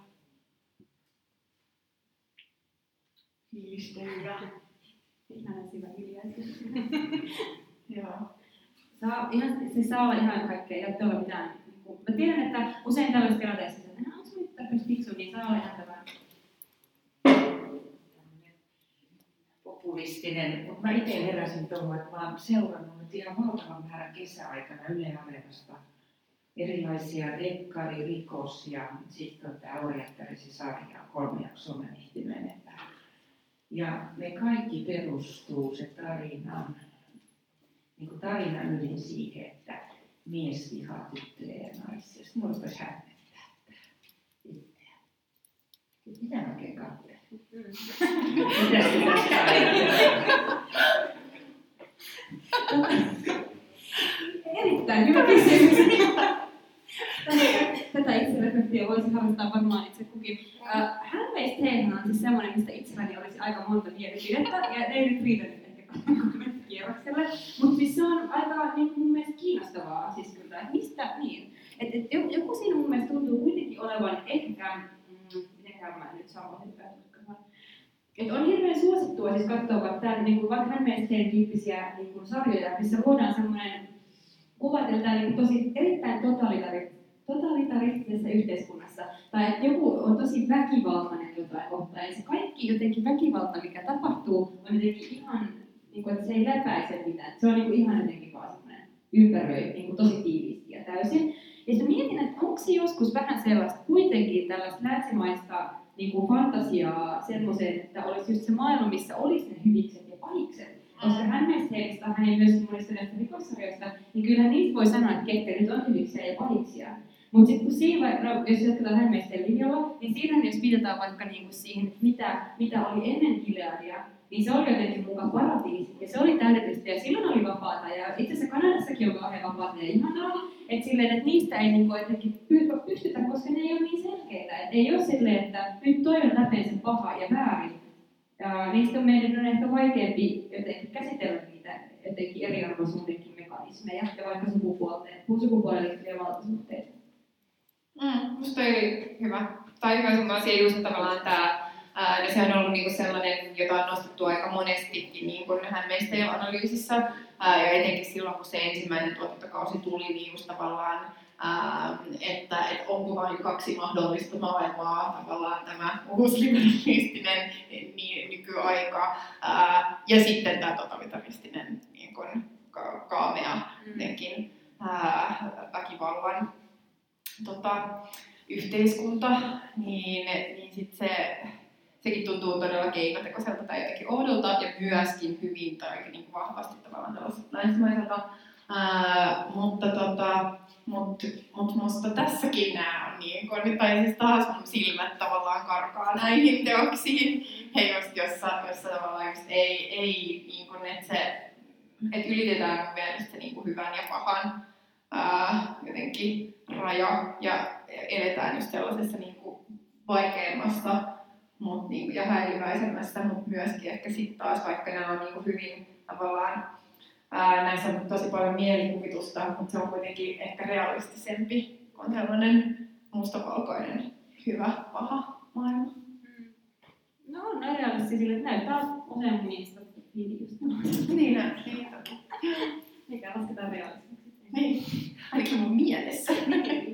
S3: Fiilistelyä.
S1: Ihan hyvä hiljaisuus. (laughs)
S2: Joo.
S1: Saa, ihan, siis saa olla ihan kaikkea, ei ole mitään. Niin mä tiedän, että usein tällaisessa tilanteessa, että no, sun nyt fiksu, niin saa olla ihan tämä
S4: populistinen, mutta mä itse heräsin tuohon, että mä oon seurannut ihan valtavan määrän kesäaikana Yle Areenasta erilaisia rekkari, rikos ja sitten tämä orjattarisi-sarja, kolme jaksoa mä ehtin Ja ne kaikki perustuu se tarina, niin kuin tarina ydin siihen, että mies vihaa tyttöjä ja naisia. Sitten mulla rupesi hämmentää itseä. Mitä mä oikein katselen?
S1: Erittäin hyvä kysymys. Tätä itsereflektiä voisi harrastaa varmaan itse kukin. Tale on siis semmoinen, mistä itselläni olisi aika monta mielipidettä, ja ei nyt riitä nyt ehkä kierrokselle. Mutta siis se on aika niin mun mielestä kiinnostavaa, siis kyllä, että mistä niin. Et, et joku siinä mun mielestä tuntuu kuitenkin olevan ehkä, mm, mitenkään mä nyt samoihin tutkimaan. Et on hirveän suosittua siis katsoa tämän, niin kuin vaikka Handmaid's tyyppisiä niin kuin sarjoja, missä luodaan semmoinen kuva, että tämä niin tosi erittäin totalitari, totalitaristisessa yhteiskunnassa, tai että joku on tosi väkivaltainen jotain kohtaan, ja se kaikki jotenkin väkivalta, mikä tapahtuu, on jotenkin ihan, niin kuin, että se ei läpäise mitään. Se on niin kuin ihan jotenkin vaan semmoinen ympäröi niin kuin tosi tiiviisti ja täysin. Ja mietin, että onko se joskus vähän sellaista kuitenkin tällaista länsimaista niin kuin fantasiaa semmoiseen, että olisi just se maailma, missä olisi ne hyvikset ja pahikset. Koska hän mielestä hän ei myös monista näistä rikossarjoista, niin kyllä niistä voi sanoa, että ketkä nyt on hyviksiä ja pahiksia. Mutta sitten kun siinä, no, jos jatketaan Hämmeisten linjalla, niin siinä jos viitataan vaikka niinku siihen, mitä, mitä oli ennen Gileadia, niin se oli jotenkin mukaan paratiisi, ja se oli täydellistä, ja silloin oli vapaata, ja itse asiassa Kanadassakin on kauhean vapaata ja ihanaa, että silleen, että niistä ei niinku jotenkin pystytä, koska ne ei ole niin selkeitä, että ei ole silleen, että nyt toi on läpeensä paha ja väärin, ja niistä meidän on ehkä vaikeampi jotenkin käsitellä niitä jotenkin eriarvoisuudenkin mekanismeja ja vaikka sukupuolten, sukupuoleen liittyviä valtasuhteita.
S2: Mm, musta oli hyvä. Tai hyvä sun asia just tavallaan tämä Ää, ja sehän on ollut niinku sellainen, jota on nostettu aika monestikin niin kuin hän meistä analyysissä. Ää, ja etenkin silloin, kun se ensimmäinen tuotantokausi tuli, niin just tavallaan, että et onko vain kaksi mahdollista maailmaa, tavallaan tämä uusliberalistinen niin, nykyaika. Ja sitten tämä totalitaristinen niin kuin, ka- kaamea jotenkin ää, väkivallan tota, yhteiskunta, niin, niin sitten se sekin tuntuu todella keinotekoiselta tai jotenkin oudolta ja myöskin hyvin tai niin kuin vahvasti tavallaan tällaiselta länsimaiselta. Ää, mutta tota, mut, mut musta tässäkin nämä on niin kuin, tai siis taas mun silmät tavallaan karkaa näihin teoksiin, ja just jossa, jossa tavallaan just ei, ei niin kuin, että se, että ylitetään mun mielestä niin kuin hyvän ja pahan ää, jotenkin raja ja eletään just sellaisessa niin kuin vaikeammassa mut, niin, ja häiriväisemmässä, mutta myöskin ehkä sitten taas, vaikka nämä on niin hyvin tavallaan, ää, näissä on tosi paljon mielikuvitusta, mutta se on kuitenkin ehkä realistisempi kuin sellainen mustavalkoinen hyvä, paha maailma.
S1: Mm. No on realistisesti sille, että näyttää usein niistä videosta.
S2: niin, niin toki.
S1: Mikä lasketaan realistiseksi.
S2: Niin, ainakin mun mielessä.
S1: niin,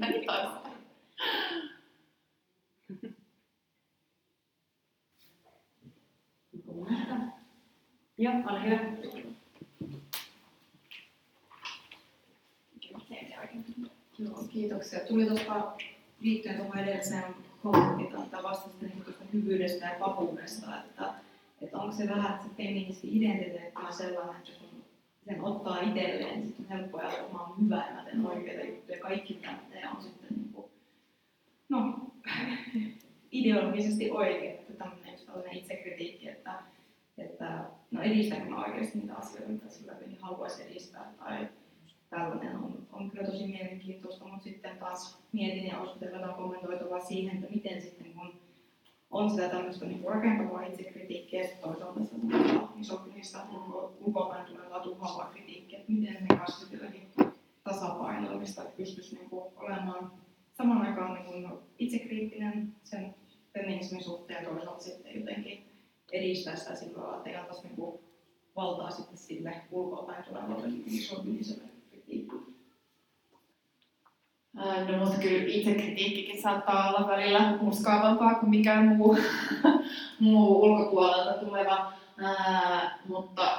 S1: Joo, ole hyvä.
S5: Joo, kiitoksia. Tuli tuosta liittyen tuohon edelliseen kommenttiin niin tuosta hyvyydestä ja pahuudesta, että, että onko se vähän, että se feministi-identiteetti on sellainen, että kun sen ottaa itselleen, niin sitten on helppo ajatella, että mä oon hyvä ja mä teen oikeita juttuja. Kaikki mitä mä teen on sitten niin kuin, no, (laughs) ideologisesti oikein, että tämmöinen itsekritiikki, että että no edistääkö mä oikeasti niitä asioita, mitä sillä niin haluaisi edistää? Tai tällainen on, on kyllä tosi mielenkiintoista, mutta sitten taas mietin ja olisi jotain kommentoitavaa siihen, että miten sitten kun on sitä tämmöistä niin rakentavaa itsekritiikkiä ja toisaalta sitä misogynista ulkopäin tulevaa tuhoavaa kritiikkiä, että miten ne kanssa jotenkin tasapainoilmista, että pystyisi niin kuin olemaan saman aikaan niin kuin itsekriittinen sen feminismin suhteen ja toisaalta sitten jotenkin edistää sitä sillä tavalla, että antaisi niinku valtaa sitten sille ulkoapäin tulevalle misogyniselle kritiikille.
S2: No mutta kyllä itsekritiikkikin saattaa olla välillä muskaavampaa kuin mikään muu, (laughs) muu ulkopuolelta tuleva. Ää, mutta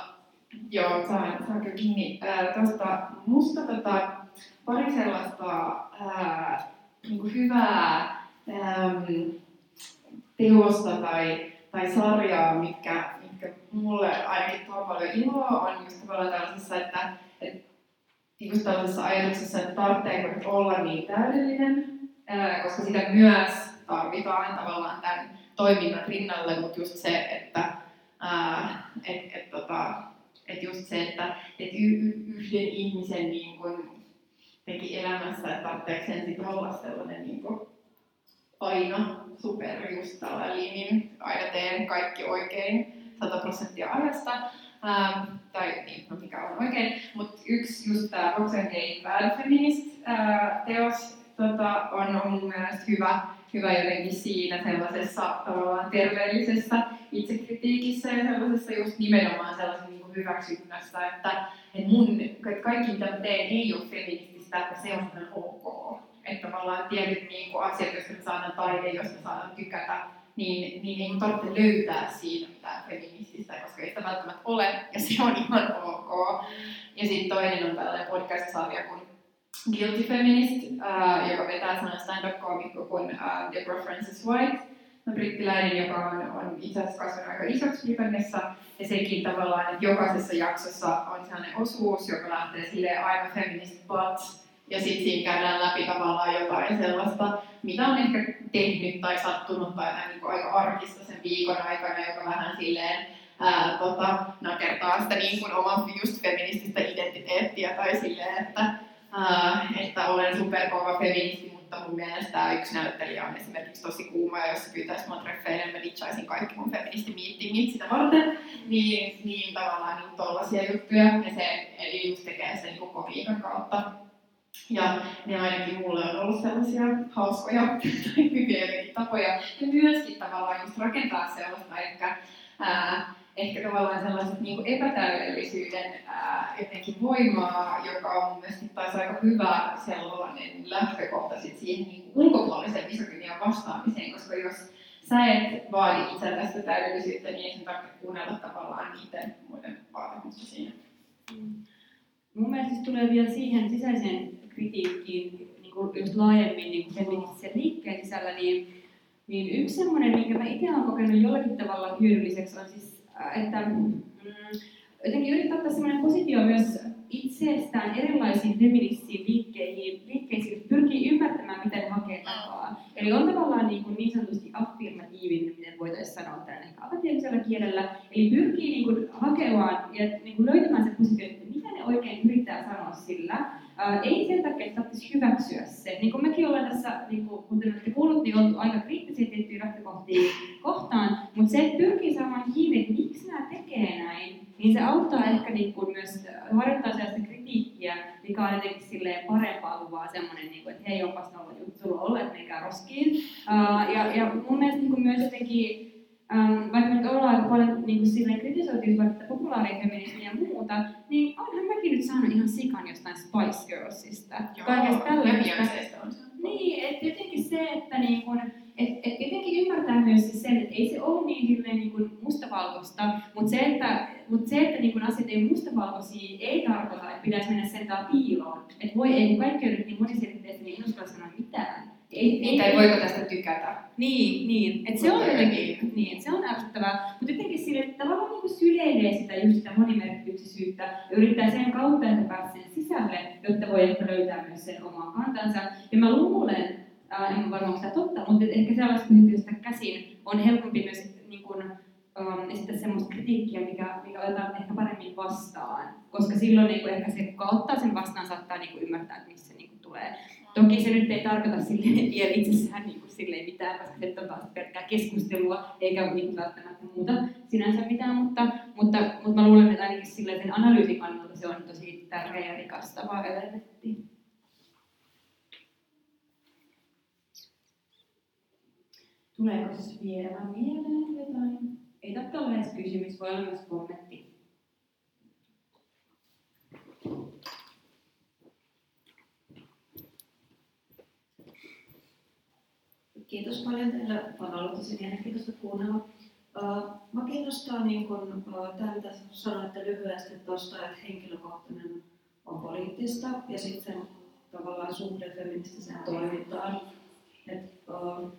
S2: joo, saan, saan kyllä kiinni tuosta musta tota, pari sellaista ää, niin hyvää ää, teosta tai tai sarjaa, mitkä, mitkä mulle ainakin tuo paljon iloa, on just tavallaan tällaisessa, että, että just tällaisessa ajatuksessa, että tarvitseeko nyt olla niin täydellinen, koska sitä myös tarvitaan tavallaan tämän toiminnan rinnalle, mutta just se, että ää, et, et, tota, et just se, että et y, y, yhden ihmisen niin kun, teki elämässä, että tarvitseeko sen olla sellainen niin kun, aina just niin aina teen kaikki oikein 100 prosenttia ajasta. Ähm, tai niin, no mikä on oikein. Mutta yksi just tämä Roxanne Bad Feminist äh, teos tota, on, on mun mielestä hyvä, hyvä jotenkin siinä sellaisessa tavallaan terveellisessä itsekritiikissä ja sellaisessa just nimenomaan sellaisen niin hyväksynnässä, että, että mun, että kaikki mitä mä teen ei ole feminististä, että se on ok. Että tavallaan tietyt niin kuin asiat, joista me saadaan taide, joista saadaan tykätä, niin, niin ei tarvitse löytää siinä mitään feminististä, koska ei sitä välttämättä ole, ja se on ihan ok. Ja sitten toinen on tällainen podcast-sarja kuin Guilty Feminist, uh, joka vetää sellainen stand-up-koomikko kuin uh, Deborah Francis White, no, brittiläinen, joka on, on itse asiassa kasvanut aika isoksi Britanniassa, ja sekin tavallaan, että jokaisessa jaksossa on sellainen osuus, joka lähtee silleen I'm a feminist but, ja sitten siinä käydään läpi tavallaan jotain sellaista, mitä on ehkä tehnyt tai sattunut tai jotain niin aika arkista sen viikon aikana, joka vähän silleen ää, tota, nakertaa sitä niin kuin oman just feminististä identiteettiä tai silleen, että, ää, että olen superkova feministi, mutta mun mielestä yksi näyttelijä on esimerkiksi tosi kuuma ja jos se pyytäisi mua treffeille, mä ditchaisin kaikki mun feministimiittingit sitä varten, niin, niin tavallaan niin tollaisia juttuja. Ja se eli just tekee sen niin komiikan kautta ja ne ainakin mulle on ollut sellaisia hauskoja (laughs) tai hyviä tapoja. Ja myöskin tavallaan just rakentaa sellaista ehkä, ää, ehkä tavallaan sellaiset niin epätäydellisyyden ää, jotenkin voimaa, joka on mun mielestä taas aika hyvä sellainen lähtökohta sit siihen niin kuin ulkopuolisen misogynian vastaamiseen, koska jos sä et vaadi itseltäsi täydellisyyttä, niin ei sen tarvitse kuunnella tavallaan niiden muiden vaatimusta siinä. Mm.
S1: Mun mielestä tulee vielä siihen sisäiseen kritiikkiin niin kuin just laajemmin niin feministisen liikkeen sisällä, niin, niin yksi semmoinen, minkä mä itse olen kokenut jollakin tavalla hyödylliseksi, on siis, äh, että mm, jotenkin yrittää ottaa semmoinen positio myös itsestään erilaisiin feministisiin liikkeisiin, liikkeisiin pyrkii ymmärtämään, miten ne hakee tapaa. Eli on tavallaan niin, kuin niin sanotusti affirmatiivinen, miten voitaisiin sanoa tämän ehkä kielellä. Eli pyrkii niin kuin hakemaan ja niin kuin löytämään se positio, mitä oikein yrittää sanoa sillä. Ää, ei sen takia, että tarvitsisi hyväksyä se. Niin kuin mekin ollaan tässä, niin kuin, kuten olette kuullut, niin oltu aika kriittisiä tiettyjä lähtökohtia kohtaan, mutta se, että pyrkii saamaan kiinni, että miksi nämä tekee näin, niin se auttaa ehkä niin kuin myös harjoittaa sellaista kritiikkiä, mikä on jotenkin silleen parempaa kuin vaan semmoinen, niin kuin, että hei, onpas nolla juttu olla, että menkää roskiin. Uh, ja, ja mun mielestä niin kuin myös jotenkin Um, vaikka nyt ollaan aika paljon niin kuin silleen kritisoitu vaikka populaarifeminismiä ja muuta, niin onhan mäkin nyt saanut ihan sikan jostain Spice Girlsista.
S2: Joo, kaikesta tällaisesta.
S1: Niin, että jotenkin se, että niin kun, et, et jotenkin ymmärtää myös siis sen, että ei se ole niin, hirveän niin kuin mustavalkoista, mutta se, että, mut se, että niin kuin asiat ei mustavalkoisia, ei tarkoita, että pitäisi mennä sentään piiloon. Että voi, ei, kun kaikki on nyt niin moniselitteistä, niin en uskalla sanoa mitään.
S2: Ei, ei, tai voiko tästä tykätä?
S1: Niin, niin. Et se on jotenkin, niin, se on ärsyttävää. Mutta jotenkin sille, että tavallaan niin syleilee sitä just sitä monimerkkisyysyyttä ja yrittää sen kautta, että pääsee sisälle, jotta voi ehkä löytää myös sen oman kantansa. Ja mä luulen, äh, en varmaan sitä totta, mutta ehkä sellaista positiosta käsin on helpompi myös niin kun, um, esittää semmoista kritiikkiä, mikä, mikä otetaan ehkä paremmin vastaan. Koska silloin niin ehkä se, kuka ottaa sen vastaan, saattaa niin ymmärtää, että missä se niin tulee. Toki se nyt ei tarkoita silleen vielä itsessään niin kuin silleen mitään, koska se on pelkkää keskustelua, eikä niin välttämättä muuta sinänsä mitään, mutta, mutta, mutta mä luulen, että ainakin silleen sen analyysin kannalta se on tosi tärkeä ja rikastava elementti. Tuleeko vielä mieleen jotain? Ei tarvitse olla edes kysymys, voi olla myös kommentti.
S6: Kiitos paljon teille. On ollut tosi mielenkiintoista kuunnella. Mä kiinnostaa, niin kun, tämä sanoitte lyhyesti tuosta, että henkilökohtainen on poliittista ja sitten tavallaan suhde feministiseen toimintaan. Et, uh,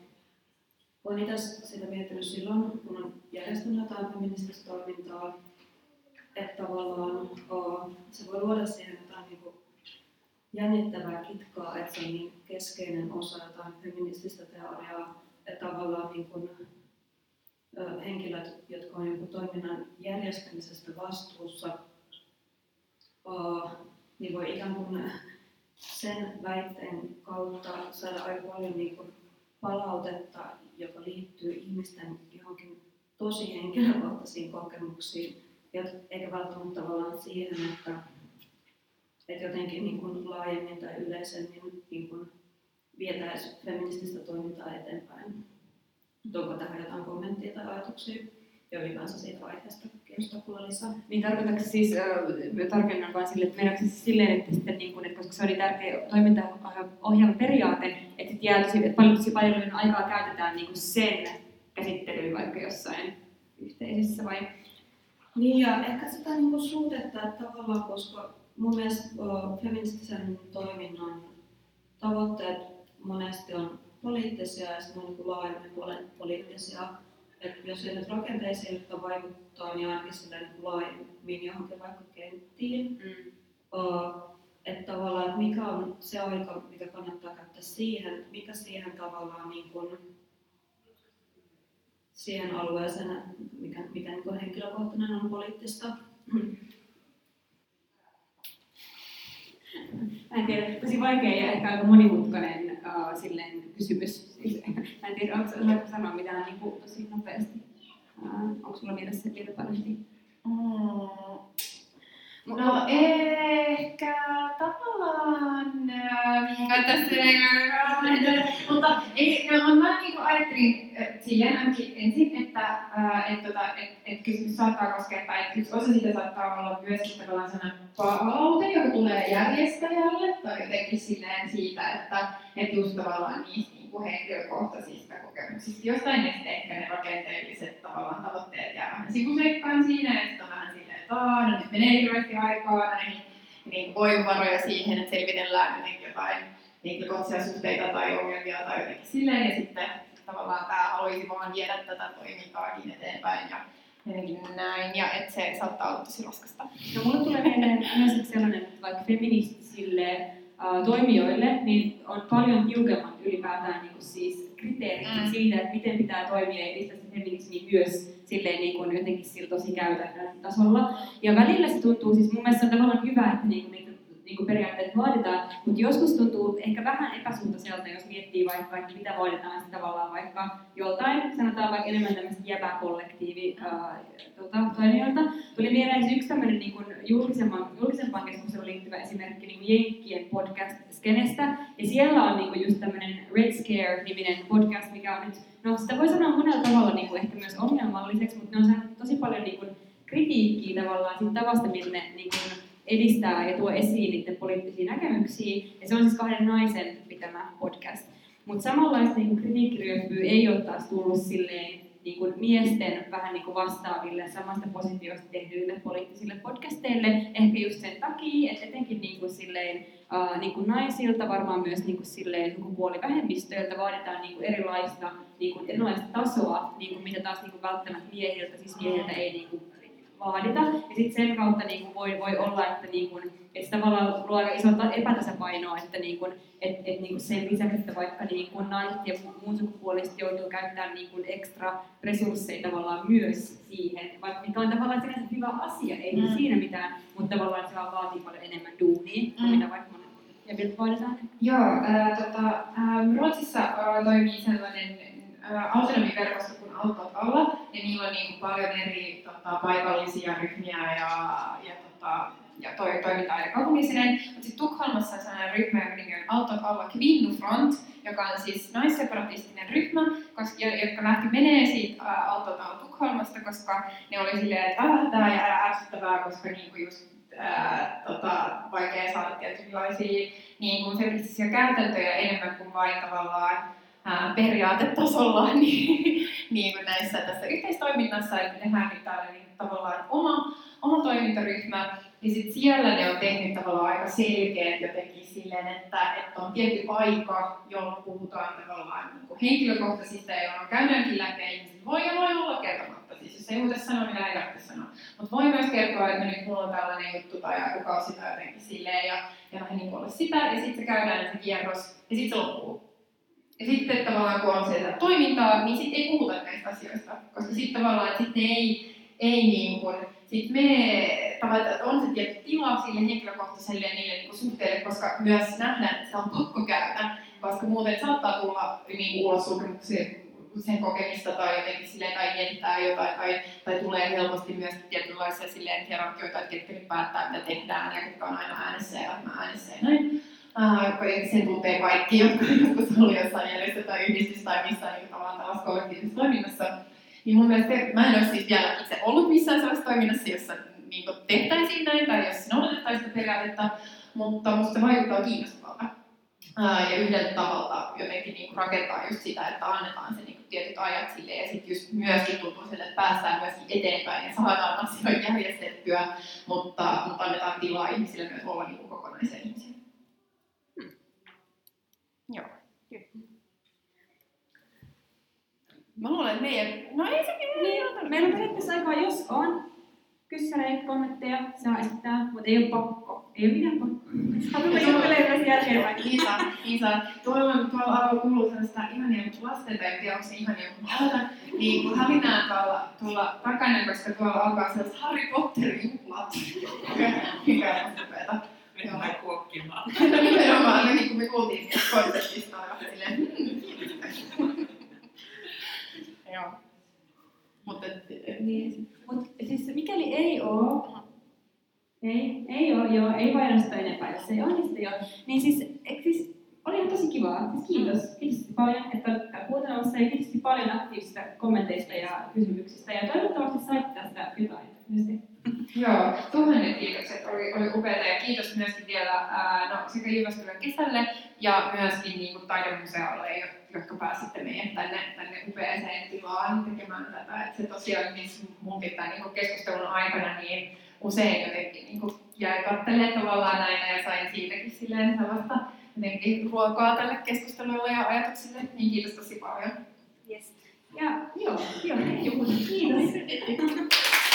S6: olen itse sitä miettinyt silloin, kun on järjestänyt jotain feminististä toimintaa, että tavallaan se voi luoda siihen jotain niin jännittävää kitkaa, että se on niin keskeinen osa jotain feminististä teoriaa, että tavallaan niin kuin, ö, henkilöt, jotka on jonkun toiminnan järjestämisestä vastuussa, ö, niin voi ikään kuin sen väitteen kautta saada aika paljon niin kuin palautetta, joka liittyy ihmisten johonkin tosi henkilökohtaisiin kokemuksiin, eikä välttämättä tavallaan siihen, että että jotenkin niin kuin laajemmin tai yleisemmin niin kuin vietäisi feminististä toimintaa eteenpäin. Onko tähän jotain kommenttia tai ajatuksia? Ja ylipäänsä siitä aiheesta lisää.
S1: Niin tarkoitatko siis, äh, tarkennan vain sille, että meinaatko siis silleen, että, sitten, niin kuin, että koska se oli tärkeä toimintaohjelman periaate, että, jää tosi, että paljon, tosi paljon aikaa käytetään niin kuin sen käsittelyyn vaikka jossain yhteisessä vai?
S6: Niin ja ehkä sitä niin kuin suhdetta, että tavallaan, koska mun mielestä feministisen toiminnan tavoitteet monesti on poliittisia ja sitten on niin laajemmin poliittisia. Et jos ei nyt rakenteisiin jotka vaikuttaa, niin ainakin sillä niin laajemmin johonkin vaikka kenttiin. Mm. Että tavallaan, että mikä on se aika, mikä kannattaa käyttää siihen, mikä siihen tavallaan niin kuin, siihen alueeseen, mikä, mikä niin henkilökohtainen on poliittista.
S1: Mä en tiedä, tosi vaikea ja ehkä aika monimutkainen uh, silleen, kysymys. Mä en tiedä, onko osaatko sanoa mitään niin kuin, tosi nopeasti? Uh, onko sulla mielessä tiedopalvelu?
S2: Mm. No ehkä tavallaan, äh, tässä mutta ei, no, mä niin ajattelin silleen ainakin ensin, että äh, et, tota, et, et kysymys saattaa koskettaa, että yksi osa siitä saattaa olla myös tavallaan sellainen palaute, joka tulee järjestäjälle tai jotenkin silleen siitä, että et just tavallaan niistä niin kuin henkilökohtaisista kokemuksista, jostain ne ehkä ne rakenteelliset tavallaan tavoitteet jää vähän sivuseikkaan siinä, ja sitten on vähän silleen, että no nyt menee hirveästi aikaa näihin. Niin voimavaroja siihen, että selvitellään jotenkin jotain henkilökohtaisia suhteita tai ongelmia tai jotenkin silleen, ja sitten tavallaan tämä haluaisi vaan viedä tätä toimintaakin eteenpäin ja jotenkin näin, ja että se saattaa olla tosi raskasta.
S1: No mulle tulee mieleen myös sellainen, että vaikka feministisille toimijoille, niin on paljon tiukemmat ylipäätään niin kuin siis kriteerit mm. siitä, että miten pitää toimia ja edistää se feminismi myös silleen niin kuin jotenkin sillä tosi käytännön tasolla. Ja välillä se tuntuu, siis mun mielestä on tavallaan hyvä, että niin kuin niin kuin periaatteet vaaditaan, mutta joskus tuntuu ehkä vähän epäsuhtaiselta, jos miettii vaikka, että mitä vaaditaan sitten tavallaan vaikka joltain, sanotaan vaikka enemmän tämmöistä jäbäkollektiivi ää, tota, toimijoilta. Tuli mieleen yksi tämmöinen niin kuin julkisempaan, julkisempaan keskusteluun liittyvä esimerkki niin Jenkkien podcast-skenestä, ja siellä on niin kuin just tämmöinen Red Scare-niminen podcast, mikä on nyt, no sitä voi sanoa monella tavalla niin kuin ehkä myös ongelmalliseksi, mutta ne on saanut tosi paljon niin kuin kritiikkiä tavallaan siitä tavasta, millä ne niin kuin, edistää ja tuo esiin niiden poliittisia näkemyksiä. Ja se on siis kahden naisen pitämä podcast. Mutta samanlaista niin kritiikkiryöpyä ei ole taas tullut silleen niin kuin miesten vähän niin kuin vastaaville samasta positiosta tehdyille poliittisille podcasteille. Ehkä just sen takia, että etenkin niin kuin silleen, uh, niin kuin naisilta, varmaan myös niin kuin silleen sukupuolivähemmistöiltä vaaditaan niin kuin erilaista, niin kuin erilaista tasoa, niin kuin mitä taas niin kuin välttämättä miehiltä, siis miehiltä ei niin kuin vaadita. Ja sitten sen kautta niin kuin voi, voi olla, että, niin kuin, että tavallaan luo aika iso epätasapainoa, että niin kuin, et, et, niin kuin sen lisäksi, että vaikka niin kuin naiset ja muun sukupuoliset joutuu käyttämään niin kuin ekstra resursseja tavallaan myös siihen, vaikka mikä on tavallaan sinänsä hyvä asia, ei mm. siinä mitään, mutta tavallaan se vaan vaatii paljon enemmän duunia kuin mm. mitä vaikka monen ja.
S2: Joo, äh, tota, äh, Ruotsissa äh, toimii sellainen autonomiverkosto kuin Autot alla, ja niillä on niin kuin paljon eri tota, paikallisia ryhmiä ja, ja, tota, ja toi, toimintaa eri kaupungisinen. Mutta sitten Tukholmassa on sellainen ryhmä, joka nimi on Autot alla Kvinnofront, joka on siis naisseparatistinen ryhmä, koska, jotka lähti menee siitä ää, Autot alla Tukholmasta, koska ne oli silleen, että vähätää ja ärsyttävää, koska niinku just ää, tota, vaikea saada tietynlaisia niin kuin käytäntöjä enemmän kuin vain tavallaan periaatetasolla (laughs) niin, niin näissä tässä yhteistoiminnassa, että tehdään nyt täällä niin tavallaan oma, oma toimintaryhmä, niin sit siellä ne on tehnyt tavallaan aika selkeät jotenkin silleen, että, että on tietty aika, jolloin puhutaan tavallaan niin kuin henkilökohtaisista jolloin käydäänkin läpi ja ihmiset voi ja voi olla kertomatta. Siis jos ei muuten sano, niin ei tarvitse sanoa. Mutta voi myös kertoa, että nyt mulla on tällainen juttu tai joku kausi tai jotenkin silleen ja, ja vähän niin kuin olla sitä ja sitten se käydään se kierros ja sitten se loppuu. Ja sitten tavallaan kun on sitä toimintaa, niin sitten ei puhuta näistä asioista, koska sitten tavallaan sitten ei, ei niin kuin, sit me tavallaan on se tietty tila sille henkilökohtaiselle ja niille niin suhteille, koska myös nähdään, että se on pakko käydä, koska muuten saattaa tulla niin ulos sen kokemista tai jotenkin silleen, tai mietitään jotain, tai, tai tulee helposti myös tietynlaisia silleen hierarkioita, että ketkä päättää, mitä tehdään, ja ketkä on aina äänessä ja mä äänessä ja näin. Uh, sen tuntee kaikki, jotka joskus oli jossain järjestö tai yhdistys tai missään niin tavallaan tällaisessa kollektiivisessa toiminnassa. Niin mun mielestä mä en ole siis vielä itse ollut missään sellaisessa toiminnassa, jossa niin tehtäisiin näin tai jos noudatettaisiin sitä periaatetta, mutta musta vaikuttaa kiinnostavalta. Ja yhdeltä tavalla jotenkin niin rakentaa just sitä, että annetaan se niin tietyt ajat sille ja sitten just myöskin tuntuu sille, että päästään myöskin eteenpäin ja saadaan asioita järjestettyä, mutta, mutta annetaan tilaa ihmisille myös olla niin kuin kokonaisia ihmisiä. Hmm. Joo. Mä luulen, että meidän... No ei sekin
S1: niin, Meillä on periaatteessa aikaa, jos on kyssäreitä, kommentteja, saa esittää, mutta ei ole pakko. Ei ole mitään pakko. Haluamme juttelee myös jälkeen vai?
S2: Liisa, Liisa, tuolla, tuolla alkoi kuulua sellaista ihania lasten, tai en tiedä, onko se ihania mun hältä, niin kun hälinää tuolla, tuolla takana, koska tuolla alkaa sellaiset Harry Potter-juhlat. Mikä on upeeta.
S4: Mennään kuokkimaan.
S2: No nimenomaan, niin kuin me kuultiin konseptista, silleen, hmm, Joo. Mutta
S1: niin. Mut siis mikäli ei oo, ei, ei oo, joo, ei painosta enempää, jos ei ole, niin sitten joo. Niin siis, eikö siis oli ihan tosi kivaa. Siis kiitos. Kiitos paljon, että olette kuuntelemassa ja kiitos paljon aktiivisista kommenteista ja kysymyksistä. Ja toivottavasti saitte tästä jotain. (laughs)
S2: Joo, tuhannet kiitokset, oli, oli upeaa ja kiitos myöskin vielä ää, no, sekä Jyväskylän kesälle ja myöskin niin kuin taidemuseolle, jotka pääsitte meidän tänne, tänne upeaseen tilaan tekemään tätä. Et se tosiaan siis munkin tämän niin keskustelun aikana niin usein jotenkin niin kuin jäi katselemaan tavallaan näitä ja sain siitäkin silleen sellaista jotenkin ruokaa tälle keskustelulle ja ajatuksille, niin kiitos tosi paljon.
S1: Yes. Ja joo, joo, kiitos. (laughs)